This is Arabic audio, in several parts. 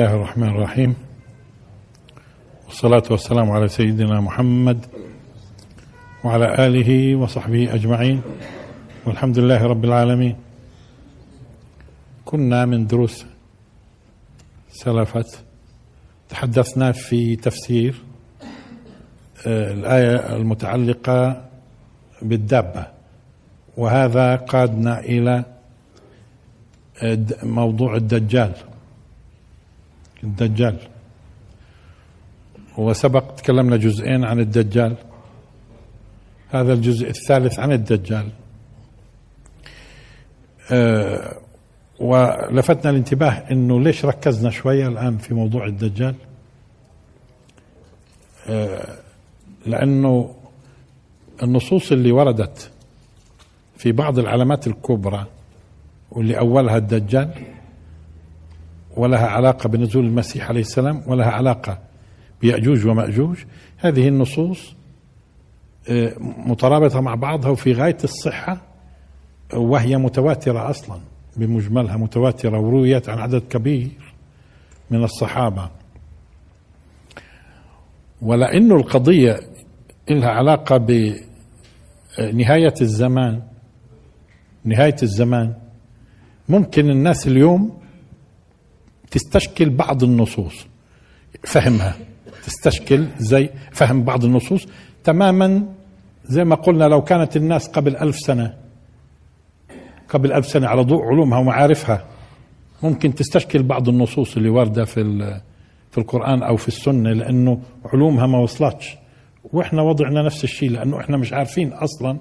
الله الرحمن الرحيم. والصلاة والسلام على سيدنا محمد وعلى آله وصحبه أجمعين. والحمد لله رب العالمين. كنا من دروس سلفت. تحدثنا في تفسير آه، الآية المتعلقة بالدابة. وهذا قادنا إلى آه، موضوع الدجال. الدجال. وسبق تكلمنا جزئين عن الدجال. هذا الجزء الثالث عن الدجال. أه ولفتنا الانتباه إنه ليش ركزنا شوية الآن في موضوع الدجال؟ أه لأنه النصوص اللي وردت في بعض العلامات الكبرى واللي أولها الدجال ولها علاقة بنزول المسيح عليه السلام ولها علاقة بيأجوج ومأجوج. هذه النصوص آه، مترابطة مع بعضها وفي غاية الصحة وهي متواترة أصلا بمجملها متواترة ورويت عن عدد كبير من الصحابة. ولأنه القضية لها علاقة بنهايه الزمان نهاية الزمان ممكن الناس اليوم تستشكل بعض النصوص. فهمها. تستشكل زي فهم بعض النصوص. تماما زي ما قلنا لو كانت الناس قبل ألف سنة قبل ألف سنة على ضوء علومها ومعارفها ممكن تستشكل بعض النصوص اللي واردة في في القرآن أو في السنة لأنه علومها ما وصلتش. وإحنا وضعنا نفس الشيء لأنه إحنا مش عارفين أصلا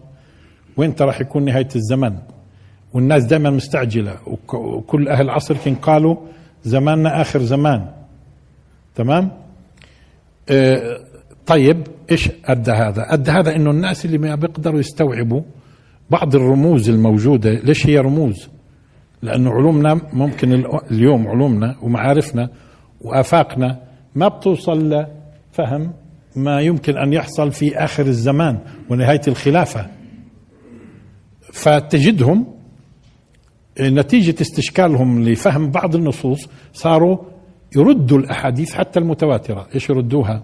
وين راح يكون نهاية الزمن. والناس دائما مستعجلة. وكل أهل العصر كان قالوا زماننا آخر زمان تمام آه طيب إيش أدى هذا؟ أدى هذا إنه الناس اللي ما بيقدروا يستوعبوا بعض الرموز الموجودة، ليش هي رموز؟ لأنه علومنا ممكن اليوم علومنا ومعارفنا وآفاقنا ما بتوصل لفهم ما يمكن أن يحصل في آخر الزمان ونهاية الخلافة. فتجدهم نتيجة استشكالهم لفهم بعض النصوص صاروا يردوا الأحاديث حتى المتواترة. إيش يردوها؟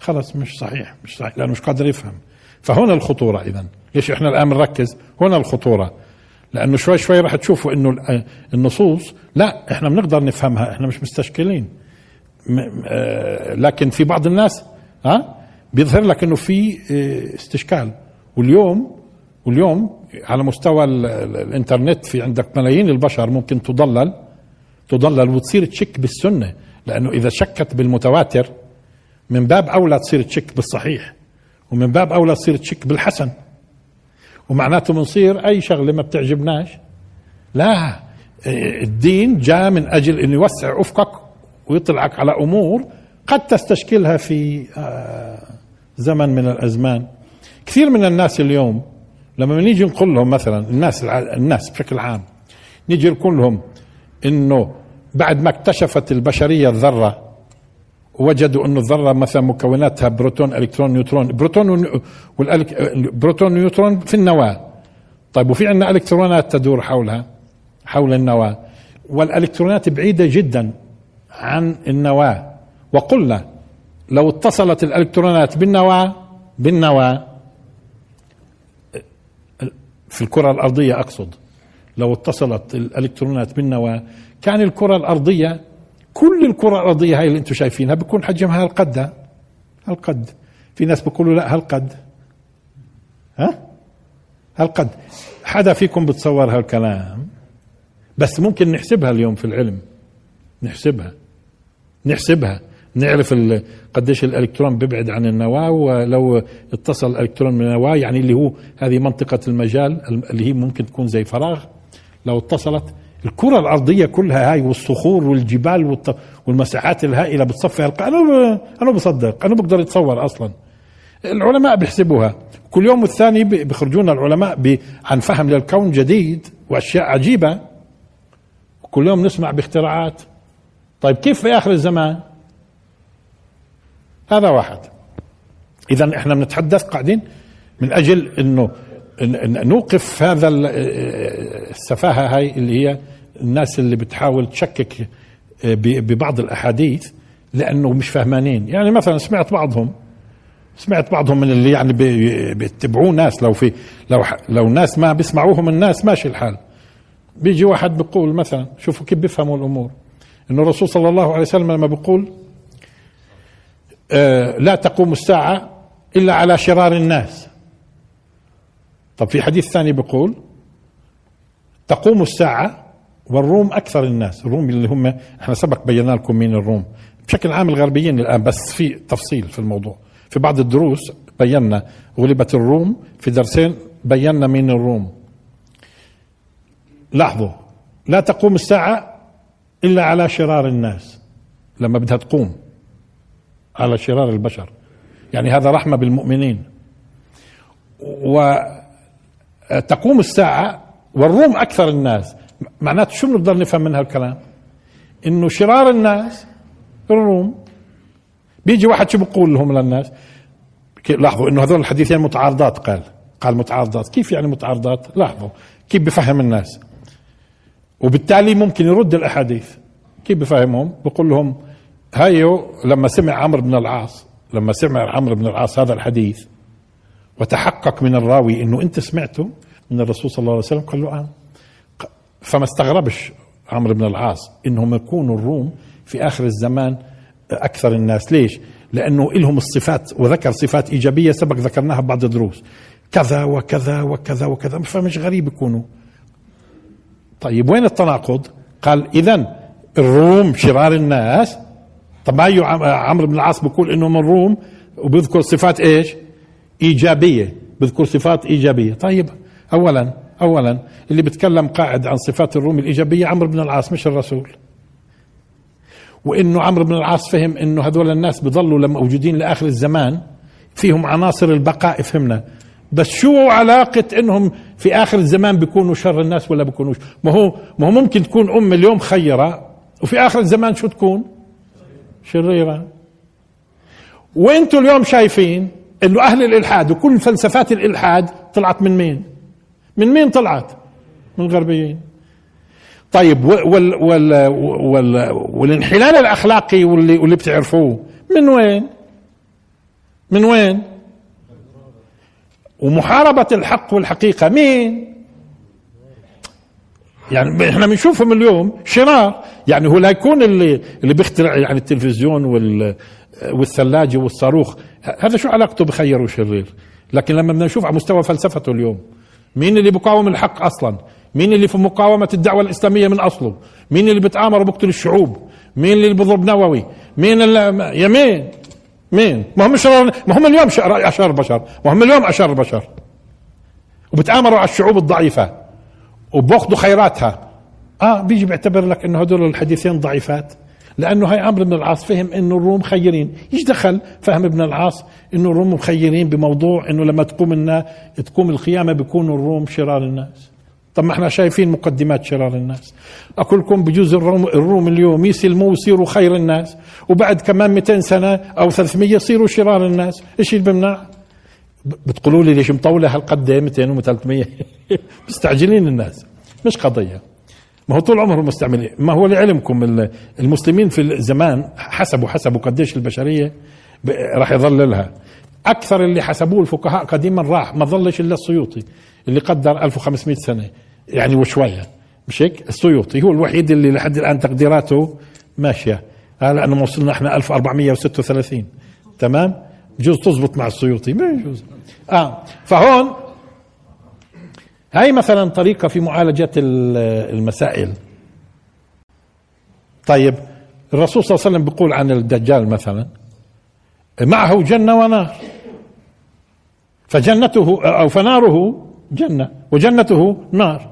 خلاص مش صحيح مش صحيح لأنه مش قادر يفهم. فهنا الخطورة إذا ليش إحنا الآن بنركز هنا الخطورة. لأنه شوي شوي راح تشوفوا إنه النصوص لا إحنا بنقدر نفهمها إحنا مش مستشكلين. آه، لكن في بعض الناس ها بيظهر لك إنه في آه، استشكال. واليوم واليوم على مستوى الإنترنت في عندك ملايين البشر ممكن تضلل تضلل وتصير تشك بالسنة لأنه إذا شكت بالمتواتر من باب أولى تصير تشك بالصحيح ومن باب أولى تصير تشك بالحسن. ومعناته بنصير أي شغلة ما بتعجبناش. لا الدين جاء من أجل إنه يوسع أفقك ويطلعك على أمور قد تستشكلها في آه، زمن من الأزمان. كثير من الناس اليوم لما نيجي نقول لهم مثلا الناس الناس بشكل عام نيجي نقول لهم إنه بعد ما اكتشفت البشرية الذرة وجدوا إنه الذرة مثلا مكوناتها بروتون إلكترون نيوترون بروتون بروتون نيوترون في النواه طيب وفي عندنا إلكترونات تدور حولها حول النواه والإلكترونات بعيدة جدا عن النواه وقلنا لو اتصلت الإلكترونات بالنواه بالنواه في الكرة الأرضية أقصد. لو اتصلت الإلكترونات بالنواة كان الكرة الأرضية كل الكرة الأرضية هاي اللي أنتم شايفينها بيكون حجمها هالقد هالقد في ناس بيقولوا لا هالقد. ها؟ هالقد. حدا فيكم بتصور هالكلام؟ بس ممكن نحسبها اليوم في العلم. نحسبها. نحسبها. نعرف قديش الإلكترون بيبعد عن النواة ولو اتصل الالكترون من النواة يعني اللي هو هذه منطقة المجال اللي هي ممكن تكون زي فراغ. لو اتصلت الكرة الأرضية كلها هاي والصخور والجبال والمساحات الهائلة بتصفي أنا أنا بصدق أنا بقدر أتصور أصلا. العلماء بيحسبوها. كل يوم والثاني بيخرجونا العلماء عن فهم للكون جديد وأشياء عجيبة. كل يوم نسمع باختراعات. طيب كيف في آخر الزمان؟ هذا واحد. اذا إحنا بنتحدث قاعدين من أجل إنه نوقف هذا السفاهة هاي اللي هي الناس اللي بتحاول تشكك آه، ببعض الأحاديث لأنه مش فهمانين. يعني مثلا سمعت بعضهم سمعت بعضهم من اللي يعني بيتبعوه ناس. لو في لو لو ناس ما بيسمعوهم الناس ماشي الحال. بيجي واحد بيقول مثلا شوفوا كيف بيفهموا الأمور. إنه الرسول صلى الله عليه وسلم لما بيقول لا تقوم الساعة إلا على شرار الناس. طب في حديث ثاني بيقول تقوم الساعة والروم أكثر الناس. الروم اللي هم إحنا سبق بينا لكم مين الروم. بشكل عام الغربيين الآن بس في تفصيل في الموضوع. في بعض الدروس بينا غلبت الروم في درسين بينا مين الروم. لاحظوا لا تقوم الساعة إلا على شرار الناس. لما بدها تقوم. على شرار البشر. يعني هذا رحمة بالمؤمنين. وتقوم الساعة والروم أكثر الناس. معناته شو بنقدر نفهم من هالكلام؟ إنه شرار الناس الروم. بيجي واحد شو بيقول لهم للناس؟ لاحظوا إنه هذول الحديثين متعارضات قال. قال متعارضات. كيف يعني متعارضات؟ لاحظوا. كيف بفهم الناس؟ وبالتالي ممكن يرد الأحاديث. كيف بفهمهم؟ بقول لهم هايو لما سمع عمرو بن العاص لما سمع عمرو بن العاص هذا الحديث وتحقق من الراوي إنه أنت سمعته من الرسول صلى الله عليه وسلم قال له آه. فما استغربش عمرو بن العاص إنهم يكونوا الروم في آخر الزمان أكثر الناس. ليش؟ لأنه لهم الصفات وذكر صفات إيجابية سبق ذكرناها ببعض الدروس. كذا وكذا وكذا وكذا فمش غريب يكونوا. طيب وين التناقض؟ قال اذا الروم شرار الناس طب ما عمرو بن العاص بيقول إنه من الروم وبيذكر صفات إيش؟ إيجابية بذكر صفات إيجابية. طيب اولا اولا اللي بيتكلم قاعد عن صفات الروم الإيجابية عمرو بن العاص مش الرسول. وإنه عمرو بن العاص فهم إنه هذول الناس بضلوا لما موجودين لآخر الزمان فيهم عناصر البقاء فهمنا. بس شو علاقة إنهم في آخر الزمان بيكونوا شر الناس ولا بيكونوش؟ ما هو ما هو ممكن تكون أم اليوم خيرة وفي آخر الزمان شو تكون؟ شريرة وأنتم اليوم شايفين إنه أهل الإلحاد وكل فلسفات الإلحاد طلعت من مين من مين طلعت من الغربيين طيب وال وال وال والانحلال الأخلاقي واللي واللي بتعرفوه من وين؟ من وين؟ ومحاربة الحق والحقيقة مين؟ يعني إحنا بنشوفهم اليوم شرار يعني هو لا يكون اللي اللي بيخترع يعني التلفزيون وال والثلاجة والصاروخ. هذا شو علاقته بخير وشرير؟ لكن لما بدنا نشوف على مستوى فلسفته اليوم مين اللي بيقاوم الحق أصلا؟ مين اللي في مقاومة الدعوة الإسلامية من أصله؟ مين اللي بتآمر وبقتل الشعوب؟ مين اللي بضرب نووي؟ مين اللي يا مين؟ مين ما هم شرار ما هم اليوم أشر بشر. ما هم اليوم أشر بشر. وبتآمروا على الشعوب الضعيفة. وبأخذوا خيراتها. آه بيجي بيعتبر لك إنه هدول الحديثين ضعيفات لأنه هاي عمرو بن العاص فهم إنه الروم خيرين. إيش دخل فهم ابن العاص؟ إنه الروم مخيرين بموضوع إنه لما تقوم النا تقوم القيامة بيكونوا الروم شرار الناس. طب ما إحنا شايفين مقدمات شرار الناس. أقول لكم بجوز الروم, الروم اليوم يسلموا ويصيروا خير الناس وبعد كمان 200 سنة أو 300 يصيروا شرار الناس. إيش اللي بمنع بتقولوا لي ليش مطولة هالقد 200 و 300 مستعجلين الناس. مش قضية. ما هو طول عمرهم مستعملين ما هو لعلمكم المسلمين في الزمان حسبوا حسبوا قديش البشرية راح يظل لها. أكثر اللي حسبوه الفقهاء قديما راح. ما ظلش إلا السيوطي اللي قدر 1500 سنة. يعني وشوية. مش هيك؟ السيوطي هو الوحيد اللي لحد الآن تقديراته ماشية. آه لأنه وصلنا إحنا 1436 تمام؟ بجوز تزبط مع السيوطي ما يجوز. آه فهون هاي مثلا طريقة في معالجة المسائل. طيب الرسول صلى الله عليه وسلم بيقول عن الدجال مثلا معه جنة ونار. فجنته أو فناره جنة وجنته نار.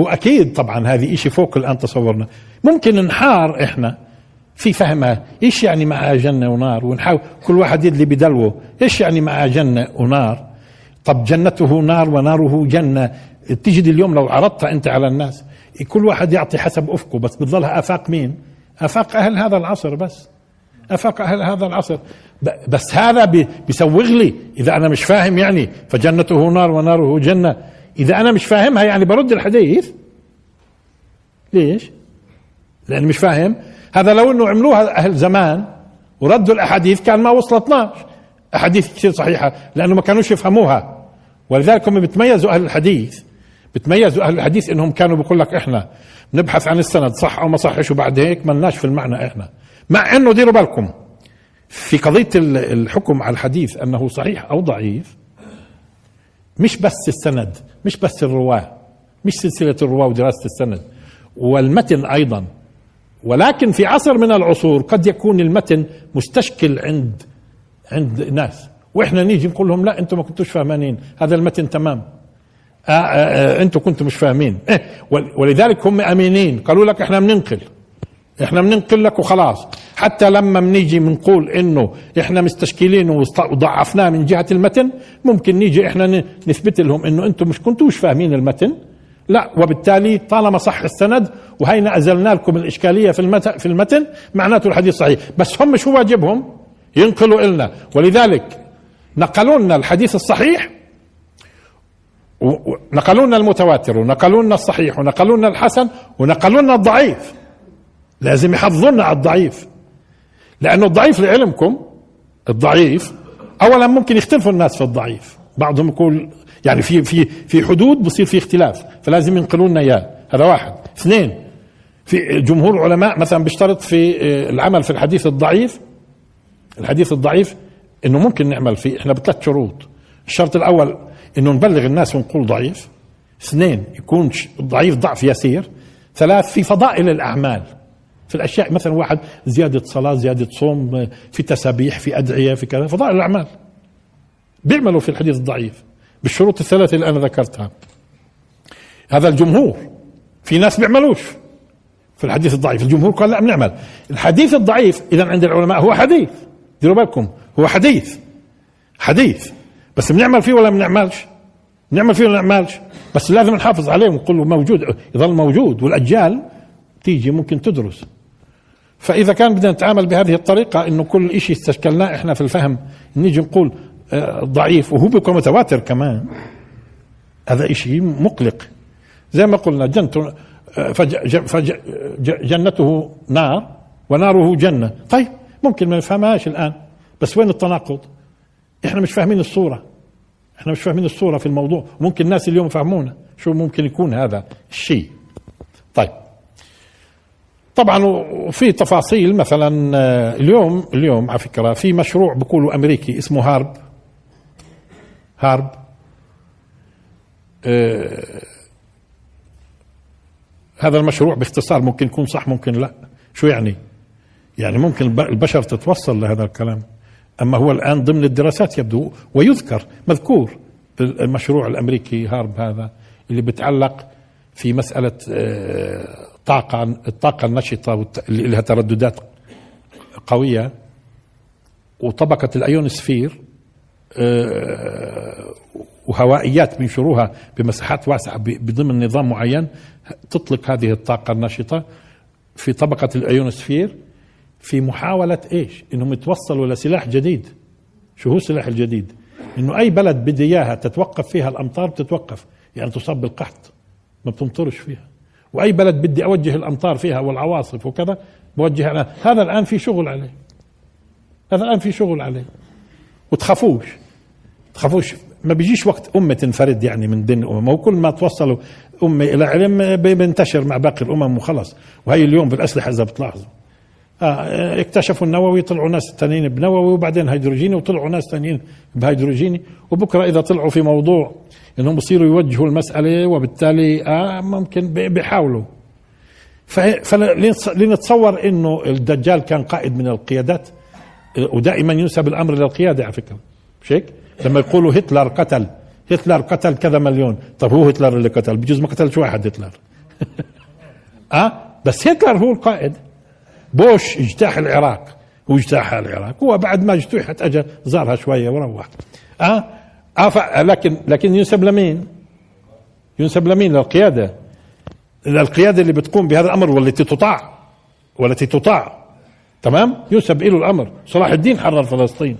هو أكيد طبعا هذه شيء فوق الآن تصورنا. ممكن نحار إحنا في فهمها إيش يعني معها جنة ونار؟ ونحاول كل واحد يدلي بدلوه. إيش يعني معها جنة ونار؟ طب جنته نار وناره جنة. تجد اليوم لو عرضتها أنت على الناس كل واحد يعطي حسب أفقه بس بتظلها آفاق مين؟ آفاق أهل هذا العصر بس. آفاق أهل هذا العصر. بس هذا بيسوغ لي. إذا أنا مش فاهم يعني فجنته نار وناره جنة. إذا أنا مش فاهمها يعني برد الحديث. ليش؟ لاني مش فاهم. هذا لو إنه عملوها أهل زمان وردوا الأحاديث كان ما وصلتناش أحاديث كثير صحيحة لأنه ما كانوش يفهموها. ولذلك هم بتميزوا أهل الحديث بتميزوا أهل الحديث إنهم كانوا بيقول لك إحنا نبحث عن السند صح أو ما صحش وبعد هيك ملناش في المعنى إحنا. مع إنه ديروا بالكم في قضية الحكم على الحديث أنه صحيح أو ضعيف مش بس السند مش بس الرواة مش سلسلة الرواة ودراسة السند. والمتن أيضا ولكن في عصر من العصور قد يكون المتن مستشكل عند عند ناس وإحنا نيجي نقول لهم لا أنتم ما كنتوش فاهمانين. هذا المتن تمام. آه آه آه أنتم كنتم مش فاهمين. إيه ولذلك هم امينين قالوا لك إحنا بننقل إحنا بننقل لك وخلاص. حتى لما بنيجي بنقول إنه إحنا مستشكلين وضعفناه من جهة المتن ممكن نيجي إحنا نثبت لهم إنه أنتم مش كنتوش فاهمين المتن. لا وبالتالي طالما صح السند وهينا ازلنا لكم الإشكالية في المتن في المتن معناته الحديث صحيح. بس هم شو واجبهم؟ ينقلوا لنا ولذلك نقلوا لنا الحديث الصحيح ونقلوا لنا المتواتر ونقلوا لنا الصحيح ونقلوا لنا الحسن ونقلوا لنا الضعيف. لازم يحافظونا على الضعيف. لأنه الضعيف لعلمكم الضعيف اولا ممكن يختلفوا الناس في الضعيف. بعضهم يقول يعني في في في حدود بصير في اختلاف فلازم ينقلوا لنا إياه. هذا واحد. اثنين في جمهور العلماء مثلا بيشترط في آه، العمل في الحديث الضعيف. الحديث الضعيف إنه ممكن نعمل فيه إحنا بثلاث شروط. الشرط الأول إنه نبلغ الناس ونقول ضعيف. اثنين يكون ضعيف ضعف يسير. ثلاث في فضائل الأعمال. في الأشياء مثلا واحد زيادة صلاة زيادة صوم في تسابيح في أدعية في كذا فضائل الأعمال. بيعملوا في الحديث الضعيف. بالشروط الثلاثة اللي أنا ذكرتها. هذا الجمهور في ناس بيعملوش. في الحديث الضعيف الجمهور قال لا بنعمل. الحديث الضعيف إذا عند العلماء هو حديث. ديروا بالكم هو حديث. حديث. بس بنعمل فيه ولا بنعملش؟ بنعمل فيه ولا بنعملش؟ بس لازم نحافظ عليه ونقول له موجود يظل موجود. والأجيال تيجي ممكن تدرس. فإذا كان بدنا نتعامل بهذه الطريقة إنه كل شيء استشكلناه إحنا في الفهم نيجي نقول ضعيف وهو بيكون متواتر كمان. هذا شيء مقلق. زي ما قلنا جنته آه، فجنته نار وناره جنة. طيب ممكن ما نفهمهاش الآن بس وين التناقض؟ إحنا مش فاهمين الصورة. إحنا مش فاهمين الصورة في الموضوع. ممكن الناس اليوم يفهمونا شو ممكن يكون هذا الشيء؟ طيب. طبعا في تفاصيل مثلا آه، اليوم اليوم على فكرة في مشروع بقولوا أمريكي اسمه هارب. هارب آه هذا المشروع باختصار ممكن يكون صح ممكن لا. شو يعني؟ يعني ممكن البشر تتوصل لهذا الكلام. أما هو الآن ضمن الدراسات يبدو ويذكر مذكور المشروع الأمريكي هارب هذا اللي بتعلق في مسألة آه، طاقة الطاقة النشطة اللي لها ترددات قوية وطبقة الايونسفير آه، وهوائيات بينشروها بمساحات واسعة بضمن نظام معين تطلق هذه الطاقة النشطة في طبقة الايونسفير في محاولة إيش؟ إنهم يتوصلوا لسلاح جديد. شو هو السلاح الجديد؟ إنه أي بلد بدي إياها تتوقف فيها الأمطار بتتوقف يعني تصاب بالقحط ما بتمطرش فيها. وأي بلد بدي أوجه الأمطار فيها والعواصف وكذا بوجه أنا. هذا الآن في شغل عليه. هذا الآن في شغل عليه. وتخافوش. تخافوش. ما بيجيش وقت. أمة تنفرد يعني من دين الأمم. وكل ما توصلوا أمة إلى علم بينتشر مع باقي الأمم وخلص وهي اليوم بالأسلحة إذا بتلاحظوا. آه اكتشفوا النووي طلعوا ناس ثانيين بنووي وبعدين هيدروجيني وطلعوا ناس ثانيين بهيدروجيني. وبكرة إذا طلعوا في موضوع إنهم بصيروا يوجهوا المسألة وبالتالي آه ممكن بيحاولوا. فلنتصور إنه الدجال كان قائد من القيادات ودائما ينسب الأمر للقياده على فكرة. مش هيك؟ لما يقولوا هتلر قتل هتلر قتل كذا مليون. طب هو هتلر اللي قتل؟ بجوز ما قتلش واحد هتلر. آه؟ بس هتلر هو القائد. بوش اجتاح العراق واجتاح العراق. هو بعد ما اجتاحت اجى زارها شوية وروح آه, آه لكن لكن ينسب لمين؟ ينسب لمين؟ للقيادة. للقيادة اللي بتقوم بهذا الأمر والتي تطاع. والتي تطاع. تمام؟ ينسب له الأمر. صلاح الدين حرر فلسطين.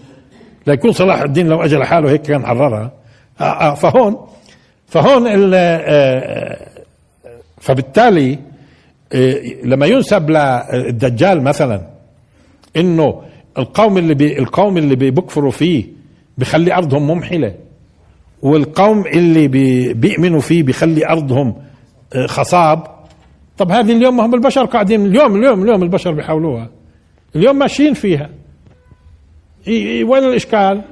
لا يكون صلاح الدين لو اجى لحاله هيك كان حررها. آه آه فهون فهون آه، فبالتالي لما ينسب للدجال مثلا إنه القوم اللي بي القوم اللي بيكفروا فيه بخلي أرضهم ممحلة والقوم اللي بي بيؤمنوا فيه بخلي أرضهم خصاب طب هذه اليوم هم البشر قاعدين اليوم اليوم اليوم البشر بيحاولوها. اليوم ماشيين فيها. وين الإشكال؟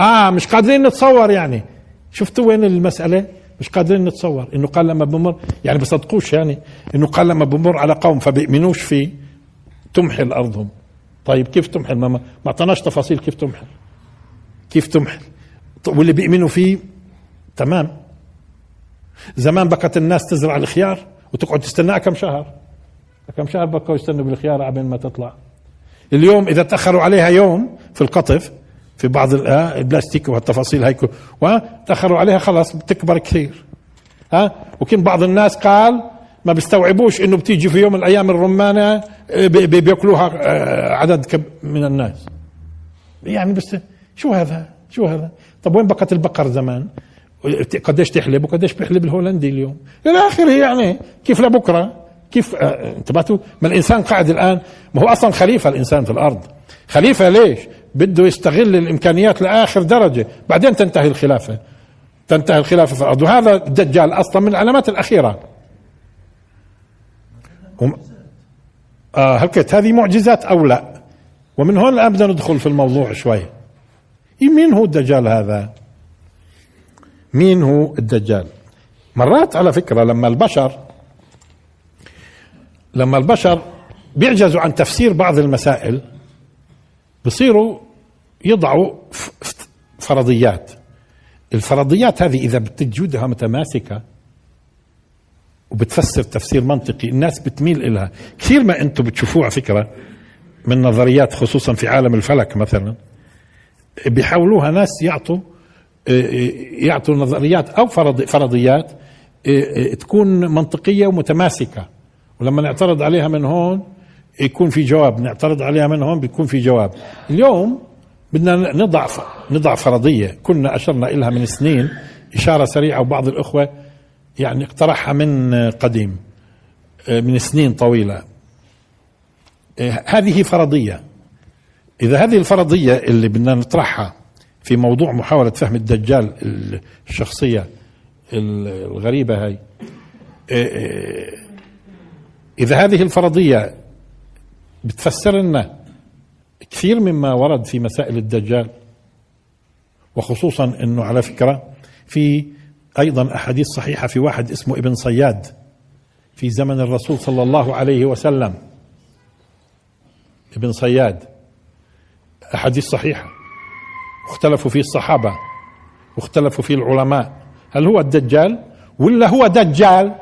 آه مش قادرين نتصور يعني. شفتوا وين المسألة؟ مش قادرين نتصور. إنه قال لما بمر يعني بصدقوش يعني إنه قال لما بمر على قوم فبيؤمنوش فيه تمحل أرضهم. طيب كيف تمحل؟ ما ما اعطناش تفاصيل كيف تمحل. كيف تمحل؟ واللي بيؤمنوا فيه تمام. زمان بقت الناس تزرع الخيار وتقعد تستناها كم شهر. كم شهر بقوا يستنوا بالخيار عبين ما تطلع؟ اليوم إذا تأخروا عليها يوم في القطف في بعض آه، البلاستيك والتفاصيل هيك وتاخروا عليها خلاص بتكبر كثير. ها وكان بعض الناس قال ما بيستوعبوش إنه بتيجي في يوم من الأيام الرمانة آه، بيأكلوها آه، عدد من الناس. يعني بس شو هذا؟ شو هذا؟ طب وين بقت البقر زمان؟ قديش تحلب؟ وقديش بيحلب الهولندي اليوم؟ إلى آخره يعني كيف لبكرة؟ كيف انتبهتوا؟ ما الإنسان قاعد الآن ما هو أصلا خليفة الإنسان في الأرض. خليفة ليش؟ بده يستغل الإمكانيات لآخر درجة. بعدين تنتهي الخلافة. تنتهي الخلافة في الأرض. وهذا الدجال أصلا من العلامات الأخيرة. هم آه هلكت هذه معجزات أو لا؟ ومن هون الآن بدنا ندخل في الموضوع شوي. مين هو الدجال هذا؟ مين هو الدجال؟ مرات على فكرة لما البشر لما البشر بيعجزوا عن تفسير بعض المسائل بصيروا يضعوا فرضيات. الفرضيات هذه إذا بتجودها متماسكة وبتفسر تفسير منطقي الناس بتميل إلها كثير ما أنتم بتشوفوه على فكرة من نظريات خصوصا في عالم الفلك مثلا بيحاولوها ناس يعطوا يعطوا نظريات أو فرضيات تكون منطقية ومتماسكة. ولما نعترض عليها من هون يكون في جواب نعترض عليها من هون بيكون في جواب. اليوم بدنا نضع نضع فرضية. كنا أشرنا لها من سنين إشارة سريعة وبعض الأخوة يعني اقترحها من قديم من سنين طويلة. هذه فرضية. إذا هذه الفرضية اللي بدنا نطرحها في موضوع محاولة فهم الدجال الشخصية الغريبة هاي إيه، إيه، إذا هذه الفرضية بتفسر لنا كثير مما ورد في مسائل الدجال وخصوصا إنه على فكرة في أيضا أحاديث صحيحة في واحد اسمه ابن صياد في زمن الرسول صلى الله عليه وسلم. ابن صياد أحاديث صحيحة واختلفوا فيه الصحابة واختلفوا فيه العلماء. هل هو الدجال ولا هو دجال؟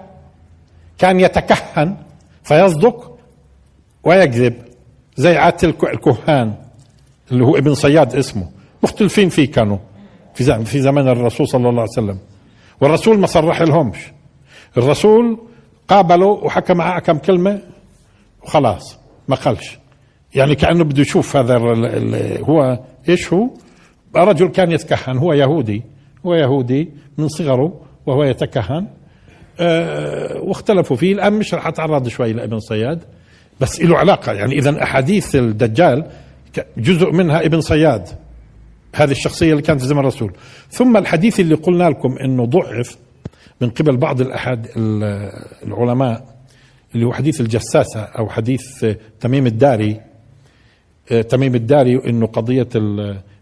كان يتكهن فيصدق ويكذب زي عادة الكهان اللي هو ابن صياد اسمه. مختلفين فيه كانوا في في زمن الرسول صلى الله عليه وسلم. والرسول ما صرح لهمش. الرسول قابله وحكى معاه كم كلمة وخلاص ما قالش. يعني كأنه بده يشوف هذا هو إيش هو؟ رجل كان يتكهن هو يهودي هو يهودي من صغره وهو يتكهن. واختلفوا فيه. الآن مش رح أتعرض شوي لابن صياد بس له علاقة. يعني إذا أحاديث الدجال جزء منها ابن صياد هذه الشخصية اللي كانت في زمن الرسول. ثم الحديث اللي قلنا لكم أنه ضعف من قبل بعض الأحد العلماء اللي هو حديث الجساسة أو حديث تميم الداري. أه، تميم الداري إنه قضية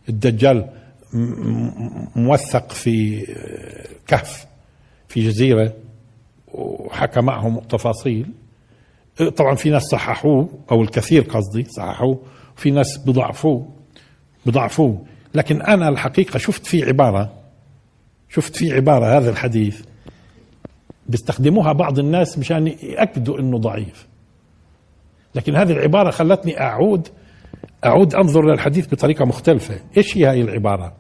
الدجال موثق في كهف في جزيرة. وحكى معهم تفاصيل. طبعا في ناس صححوه أو الكثير قصدي صححوه. وفي ناس بضعفوه بضعفوه. لكن أنا الحقيقة شفت في عبارة شفت في عبارة هذا الحديث. بيستخدموها بعض الناس مشان يأكدوا أنه ضعيف. لكن هذه العبارة خلتني أعود أعود أنظر للحديث بطريقة مختلفة. إيش هي هاي العبارة؟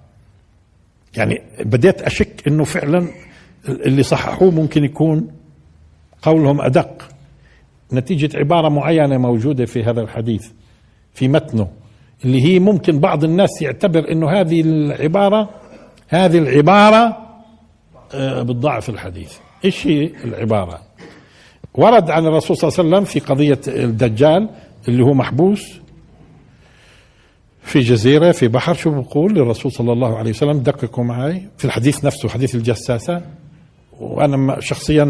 يعني بديت أشك أنه فعلا اللي صححوه ممكن يكون قولهم أدق. نتيجة عبارة معينة موجودة في هذا الحديث في متنه اللي هي ممكن بعض الناس يعتبر أنه هذه العبارة هذه العبارة آه، بتضعف الحديث. إيش هي العبارة؟ ورد عن الرسول صلى الله عليه وسلم في قضية الدجال اللي هو محبوس في جزيرة في بحر شو بقول؟ للرسول صلى الله عليه وسلم دققوا معي في الحديث نفسه حديث الجساسة. وأنا شخصيا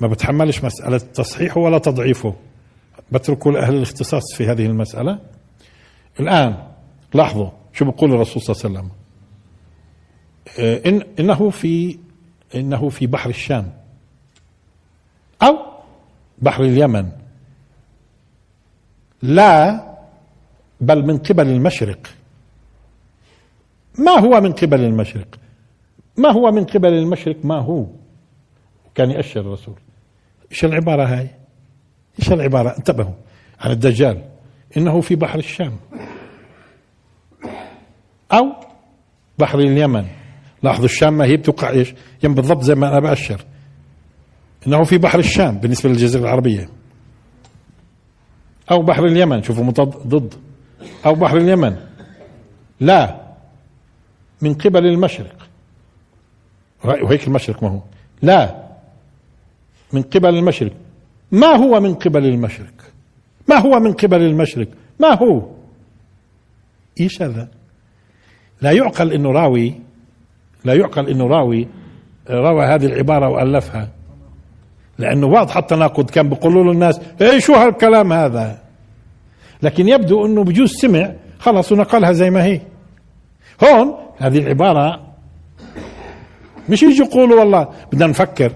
ما, بتحملش مسألة تصحيحه ولا تضعيفه. بتركه لأهل الاختصاص في هذه المسألة. الآن لاحظوا شو بقول الرسول صلى الله عليه وسلم. إن إنه في إنه في بحر الشام. أو بحر اليمن. لا بل من قبل المشرق. ما هو من قبل المشرق؟ ما هو من قبل المشرق؟ ما هو؟ كان يأشر الرسول. إيش العبارة هاي؟ إيش العبارة؟ انتبهوا. عن الدجال. إنه في بحر الشام. أو بحر اليمن. لاحظوا الشام ما هي بتوقع إيش؟ يم بالضبط زي ما أنا بأشر إنه في بحر الشام بالنسبة للجزيرة العربية. أو بحر اليمن. شوفوا مضاد ضد. أو بحر اليمن. لا. من قبل المشرق. وهيك المشرق ما هو. لا. من قبل المشرق ما هو من قبل المشرق ما هو من قبل المشرق ما هو؟ إيش هذا؟ لا يعقل إنه راوي لا يعقل إنه راوي روى هذه العبارة وألفها. لأنه واضح التناقض كان بيقولوا له الناس إيه شو هالكلام هذا؟ لكن يبدو إنه بجوز سمع خلص ونقلها زي ما هي. هون هذه العبارة مش يجي يقولوا والله بدنا نفكر.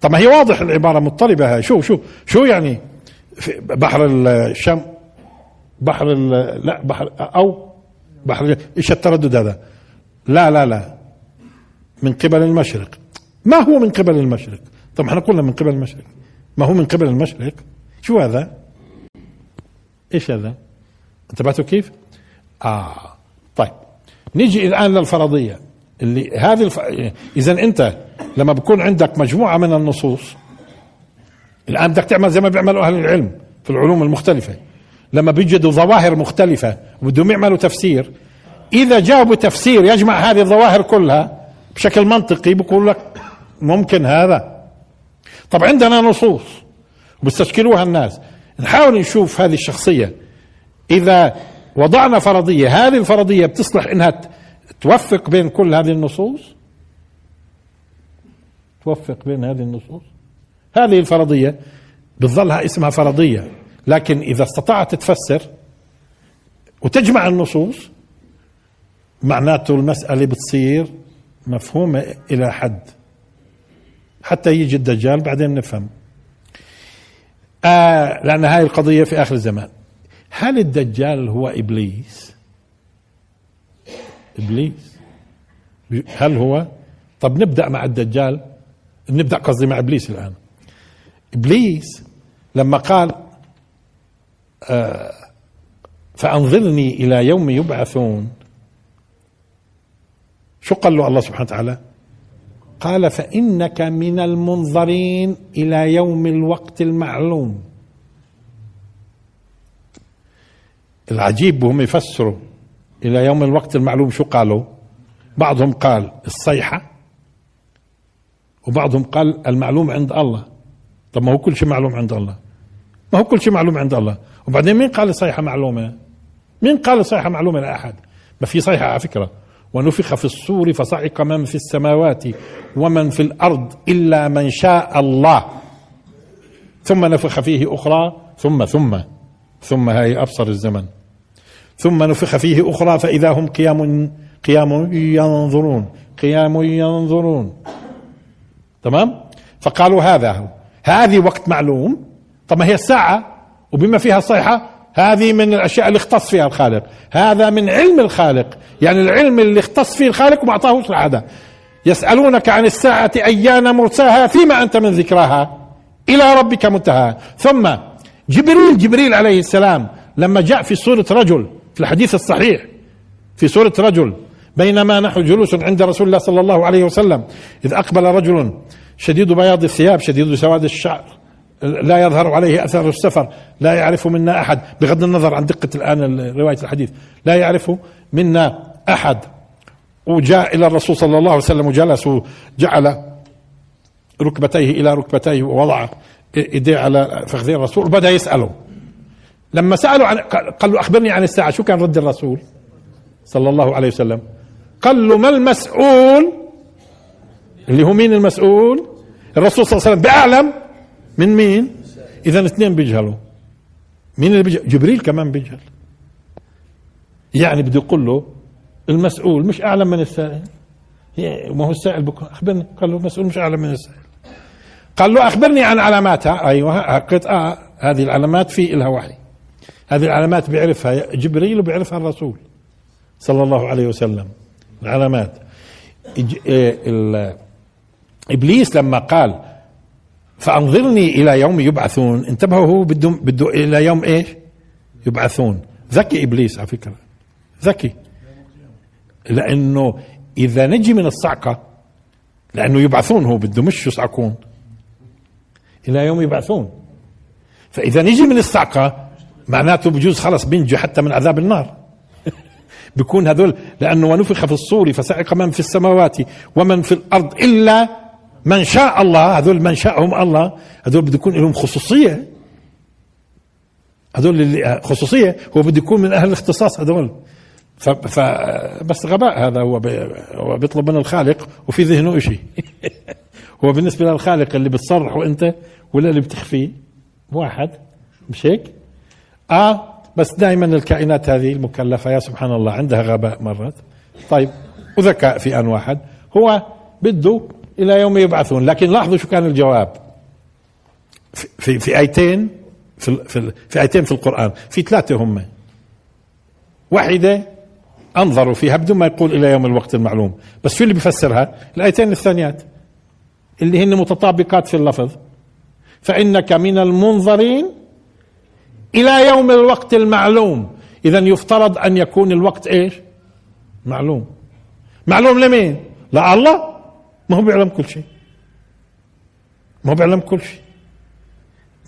طب ما هي واضح العبارة مضطربة. هاي شو شو شو يعني بحر الشام؟ بحر لا بحر أو بحر إيش التردد هذا؟ لا لا لا. من قبل المشرق. ما هو من قبل المشرق؟ طب إحنا قلنا من قبل المشرق. ما هو من قبل المشرق؟ شو هذا؟ إيش هذا؟ انتبهتوا كيف؟ آه طيب. نيجي الآن للفرضية. اللي هذه الف... اذا أنت لما بكون عندك مجموعة من النصوص الآن بدك تعمل زي ما بيعملوا أهل العلم في العلوم المختلفة. لما بيجدوا ظواهر مختلفة وبدهم يعملوا تفسير إذا جابوا تفسير يجمع هذه الظواهر كلها بشكل منطقي بقول لك ممكن هذا. طب عندنا نصوص وبيستشكلوها الناس. نحاول نشوف هذه الشخصية. إذا وضعنا فرضية هذه الفرضية بتصلح إنها توفق بين كل هذه النصوص؟ توفق بين هذه النصوص؟ هذه الفرضية بتظلها اسمها فرضية لكن إذا استطاعت تفسر وتجمع النصوص معناته المسألة بتصير مفهومة إلى حد. حتى يجي الدجال بعدين نفهم. آه لأن هاي القضية في آخر الزمان. هل الدجال هو إبليس؟ إبليس. هل هو؟ طب نبدأ مع الدجال. نبدأ قصدي مع إبليس الآن. إبليس لما قال آه فأنظرني إلى يوم يبعثون. شو قال له الله سبحانه وتعالى؟ قال فإنك من المنظرين إلى يوم الوقت المعلوم. العجيب وهم يفسروا إلى يوم الوقت المعلوم شو قالوا؟ بعضهم قال الصيحة وبعضهم قال المعلوم عند الله. طب ما هو كل شيء معلوم عند الله. ما هو كل شيء معلوم عند الله. وبعدين مين قال الصيحة معلومة؟ مين قال الصيحة معلومة لأحد؟ ما في صيحة على فكرة. ونفخ في الصور فصعق من في السماوات ومن في الأرض إلا من شاء الله. ثم نفخ فيه أخرى ثم ثم ثم هاي أبصر الزمن. ثم نفخ فيه أخرى فإذا هم قيام قيام ينظرون قيام ينظرون. تمام؟ فقالوا هذا هو. هذه وقت معلوم. طب ما هي الساعة؟ وبما فيها الصيحة هذه من الأشياء اللي اختص فيها الخالق. هذا من علم الخالق. يعني العلم اللي اختص فيه الخالق وما أعطاهوش لحدا. يسألونك عن الساعة أيان مرساها فيما أنت من ذكراها؟ إلى ربك منتهى ثم جبريل جبريل عليه السلام لما جاء في صورة رجل في الحديث الصحيح في سورة رجل بينما نحن جلوس عند رسول الله صلى الله عليه وسلم إذ أقبل رجل شديد بياض الثياب شديد سواد الشعر لا يظهر عليه أثر السفر لا يعرف منا أحد بغض النظر عن دقة الآن رواية الحديث لا يعرف منا أحد. وجاء إلى الرسول صلى الله عليه وسلم وجلس وجعل ركبتيه إلى ركبتيه ووضع إيديه على فخذي الرسول وبدأ يسأله. لما سألوا عن قال له أخبرني عن الساعة شو كان رد الرسول صلى الله عليه وسلم؟ قال له ما المسؤول؟ اللي هو مين المسؤول؟ الرسول صلى الله عليه وسلم بأعلم. من مين؟ إذا اثنين بيجهلوا. مين اللي بيجهل؟ جبريل كمان بيجهل. يعني بده يقول له المسؤول مش أعلم من السائل. ما هو السائل بكون أخبرني. قال له المسؤول مش أعلم من السائل. قال له أخبرني عن علاماتها أيوة. قلت آه هذه العلامات في إلها وحي. هذه العلامات بيعرفها جبريل وبيعرفها الرسول صلى الله عليه وسلم. العلامات. إيه، إبليس لما قال فأنظرني إلى يوم يبعثون. انتبهوا هو بده بده إلى يوم إيش؟ يبعثون. ذكي إبليس على فكرة. ذكي. لأنه إذا نجي من الصعقة لأنه يبعثون هو بده مش يصعقون. إلى يوم يبعثون. فإذا نجي من الصعقة معناته بجوز خلص بينجو حتى من عذاب النار. بيكون هذول لأنه ونفخ في الصور فسعق من في السماوات ومن في الأرض إلا من شاء الله هذول من شاءهم الله هذول بده يكون لهم خصوصية هذول اللي خصوصية هو بده يكون من أهل الاختصاص هذول ف... ف... بس غباء هذا هو. هو بيطلب من الخالق وفي ذهنه شيء هو بالنسبة للخالق اللي بتصرحه أنت ولا اللي بتخفيه واحد مش هيك؟ آه بس دائما الكائنات هذه المكلفة يا سبحان الله عندها غباء مرات. طيب وذكاء في آن واحد هو بده إلى يوم يبعثون. لكن لاحظوا شو كان الجواب؟ في في, في آيتين في, في, في آيتين في القرآن. في ثلاثة هم. واحدة أنظروا فيها بدون ما يقول إلى يوم الوقت المعلوم. بس شو اللي بيفسرها الآيتين الثانيات اللي هن متطابقات في اللفظ. فإنك من المنظرين إلى يوم الوقت المعلوم. اذا يفترض أن يكون الوقت إيش؟ معلوم. معلوم لمين؟ لا الله ما هو بيعلم كل شيء. ما هو بيعلم كل شيء.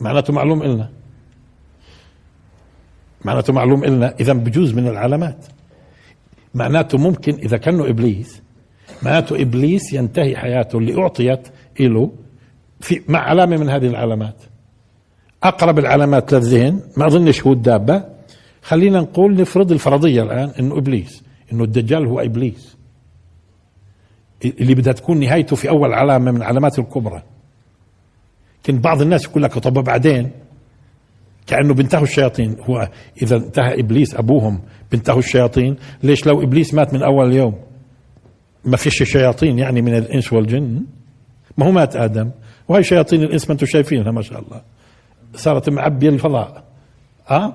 معناته معلوم إلنا. معناته معلوم إلنا. إذا بجوز من العلامات. معناته ممكن إذا كانه إبليس معناته إبليس ينتهي حياته اللي أعطيت له في مع علامة من هذه العلامات. أقرب العلامات للذهن ما أظنش هو الدابة. خلينا نقول نفرض الفرضية الآن إنه إبليس إنه الدجال هو إبليس. اللي بدها تكون نهايته في أول علامة من العلامات الكبرى. كان بعض الناس يقول لك طب بعدين كأنه بنتهوا الشياطين. هو إذا انتهى إبليس أبوهم بنتهوا الشياطين. ليش لو إبليس مات من أول يوم؟ ما فيش شياطين يعني من الإنس والجن. ما هو مات آدم. وهي شياطين الإنس ما أنتم شايفينها ما شاء الله. صارت معبية الفضاء. آه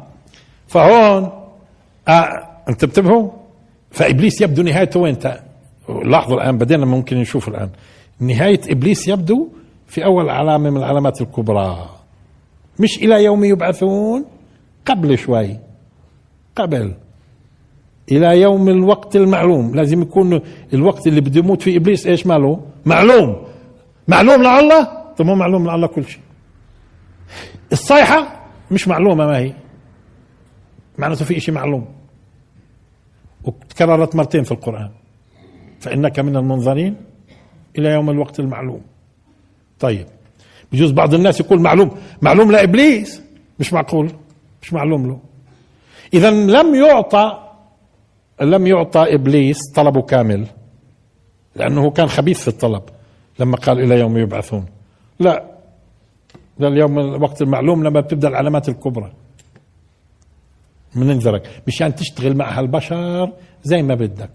فهون آه أنت انتبهوا فإبليس يبدو نهايته وين؟ لاحظوا الآن بدينا ممكن نشوف الآن. نهاية إبليس يبدو في أول علامة من العلامات الكبرى. مش إلى يوم يبعثون؟ قبل شوي. قبل. إلى يوم الوقت المعلوم. لازم يكون الوقت اللي بده يموت فيه إبليس إيش ماله؟ معلوم. معلوم لله طب مو معلوم لله كل شيء. الصيحة مش معلومة ما هي. معناته في شيء معلوم. وتكررت مرتين في القرآن. فإنك من المنظرين إلى يوم الوقت المعلوم. طيب. بجوز بعض الناس يقول معلوم. معلوم لإبليس. مش معقول. مش معلوم له. إذا لم يعطى لم يعطى إبليس طلبه كامل. لأنه كان خبيث في الطلب. لما قال إلى يوم يبعثون. لا. لليوم الوقت المعلوم لما بتبدأ العلامات الكبرى. بننذرك مشان تشتغل مع هالبشر زي ما بدك.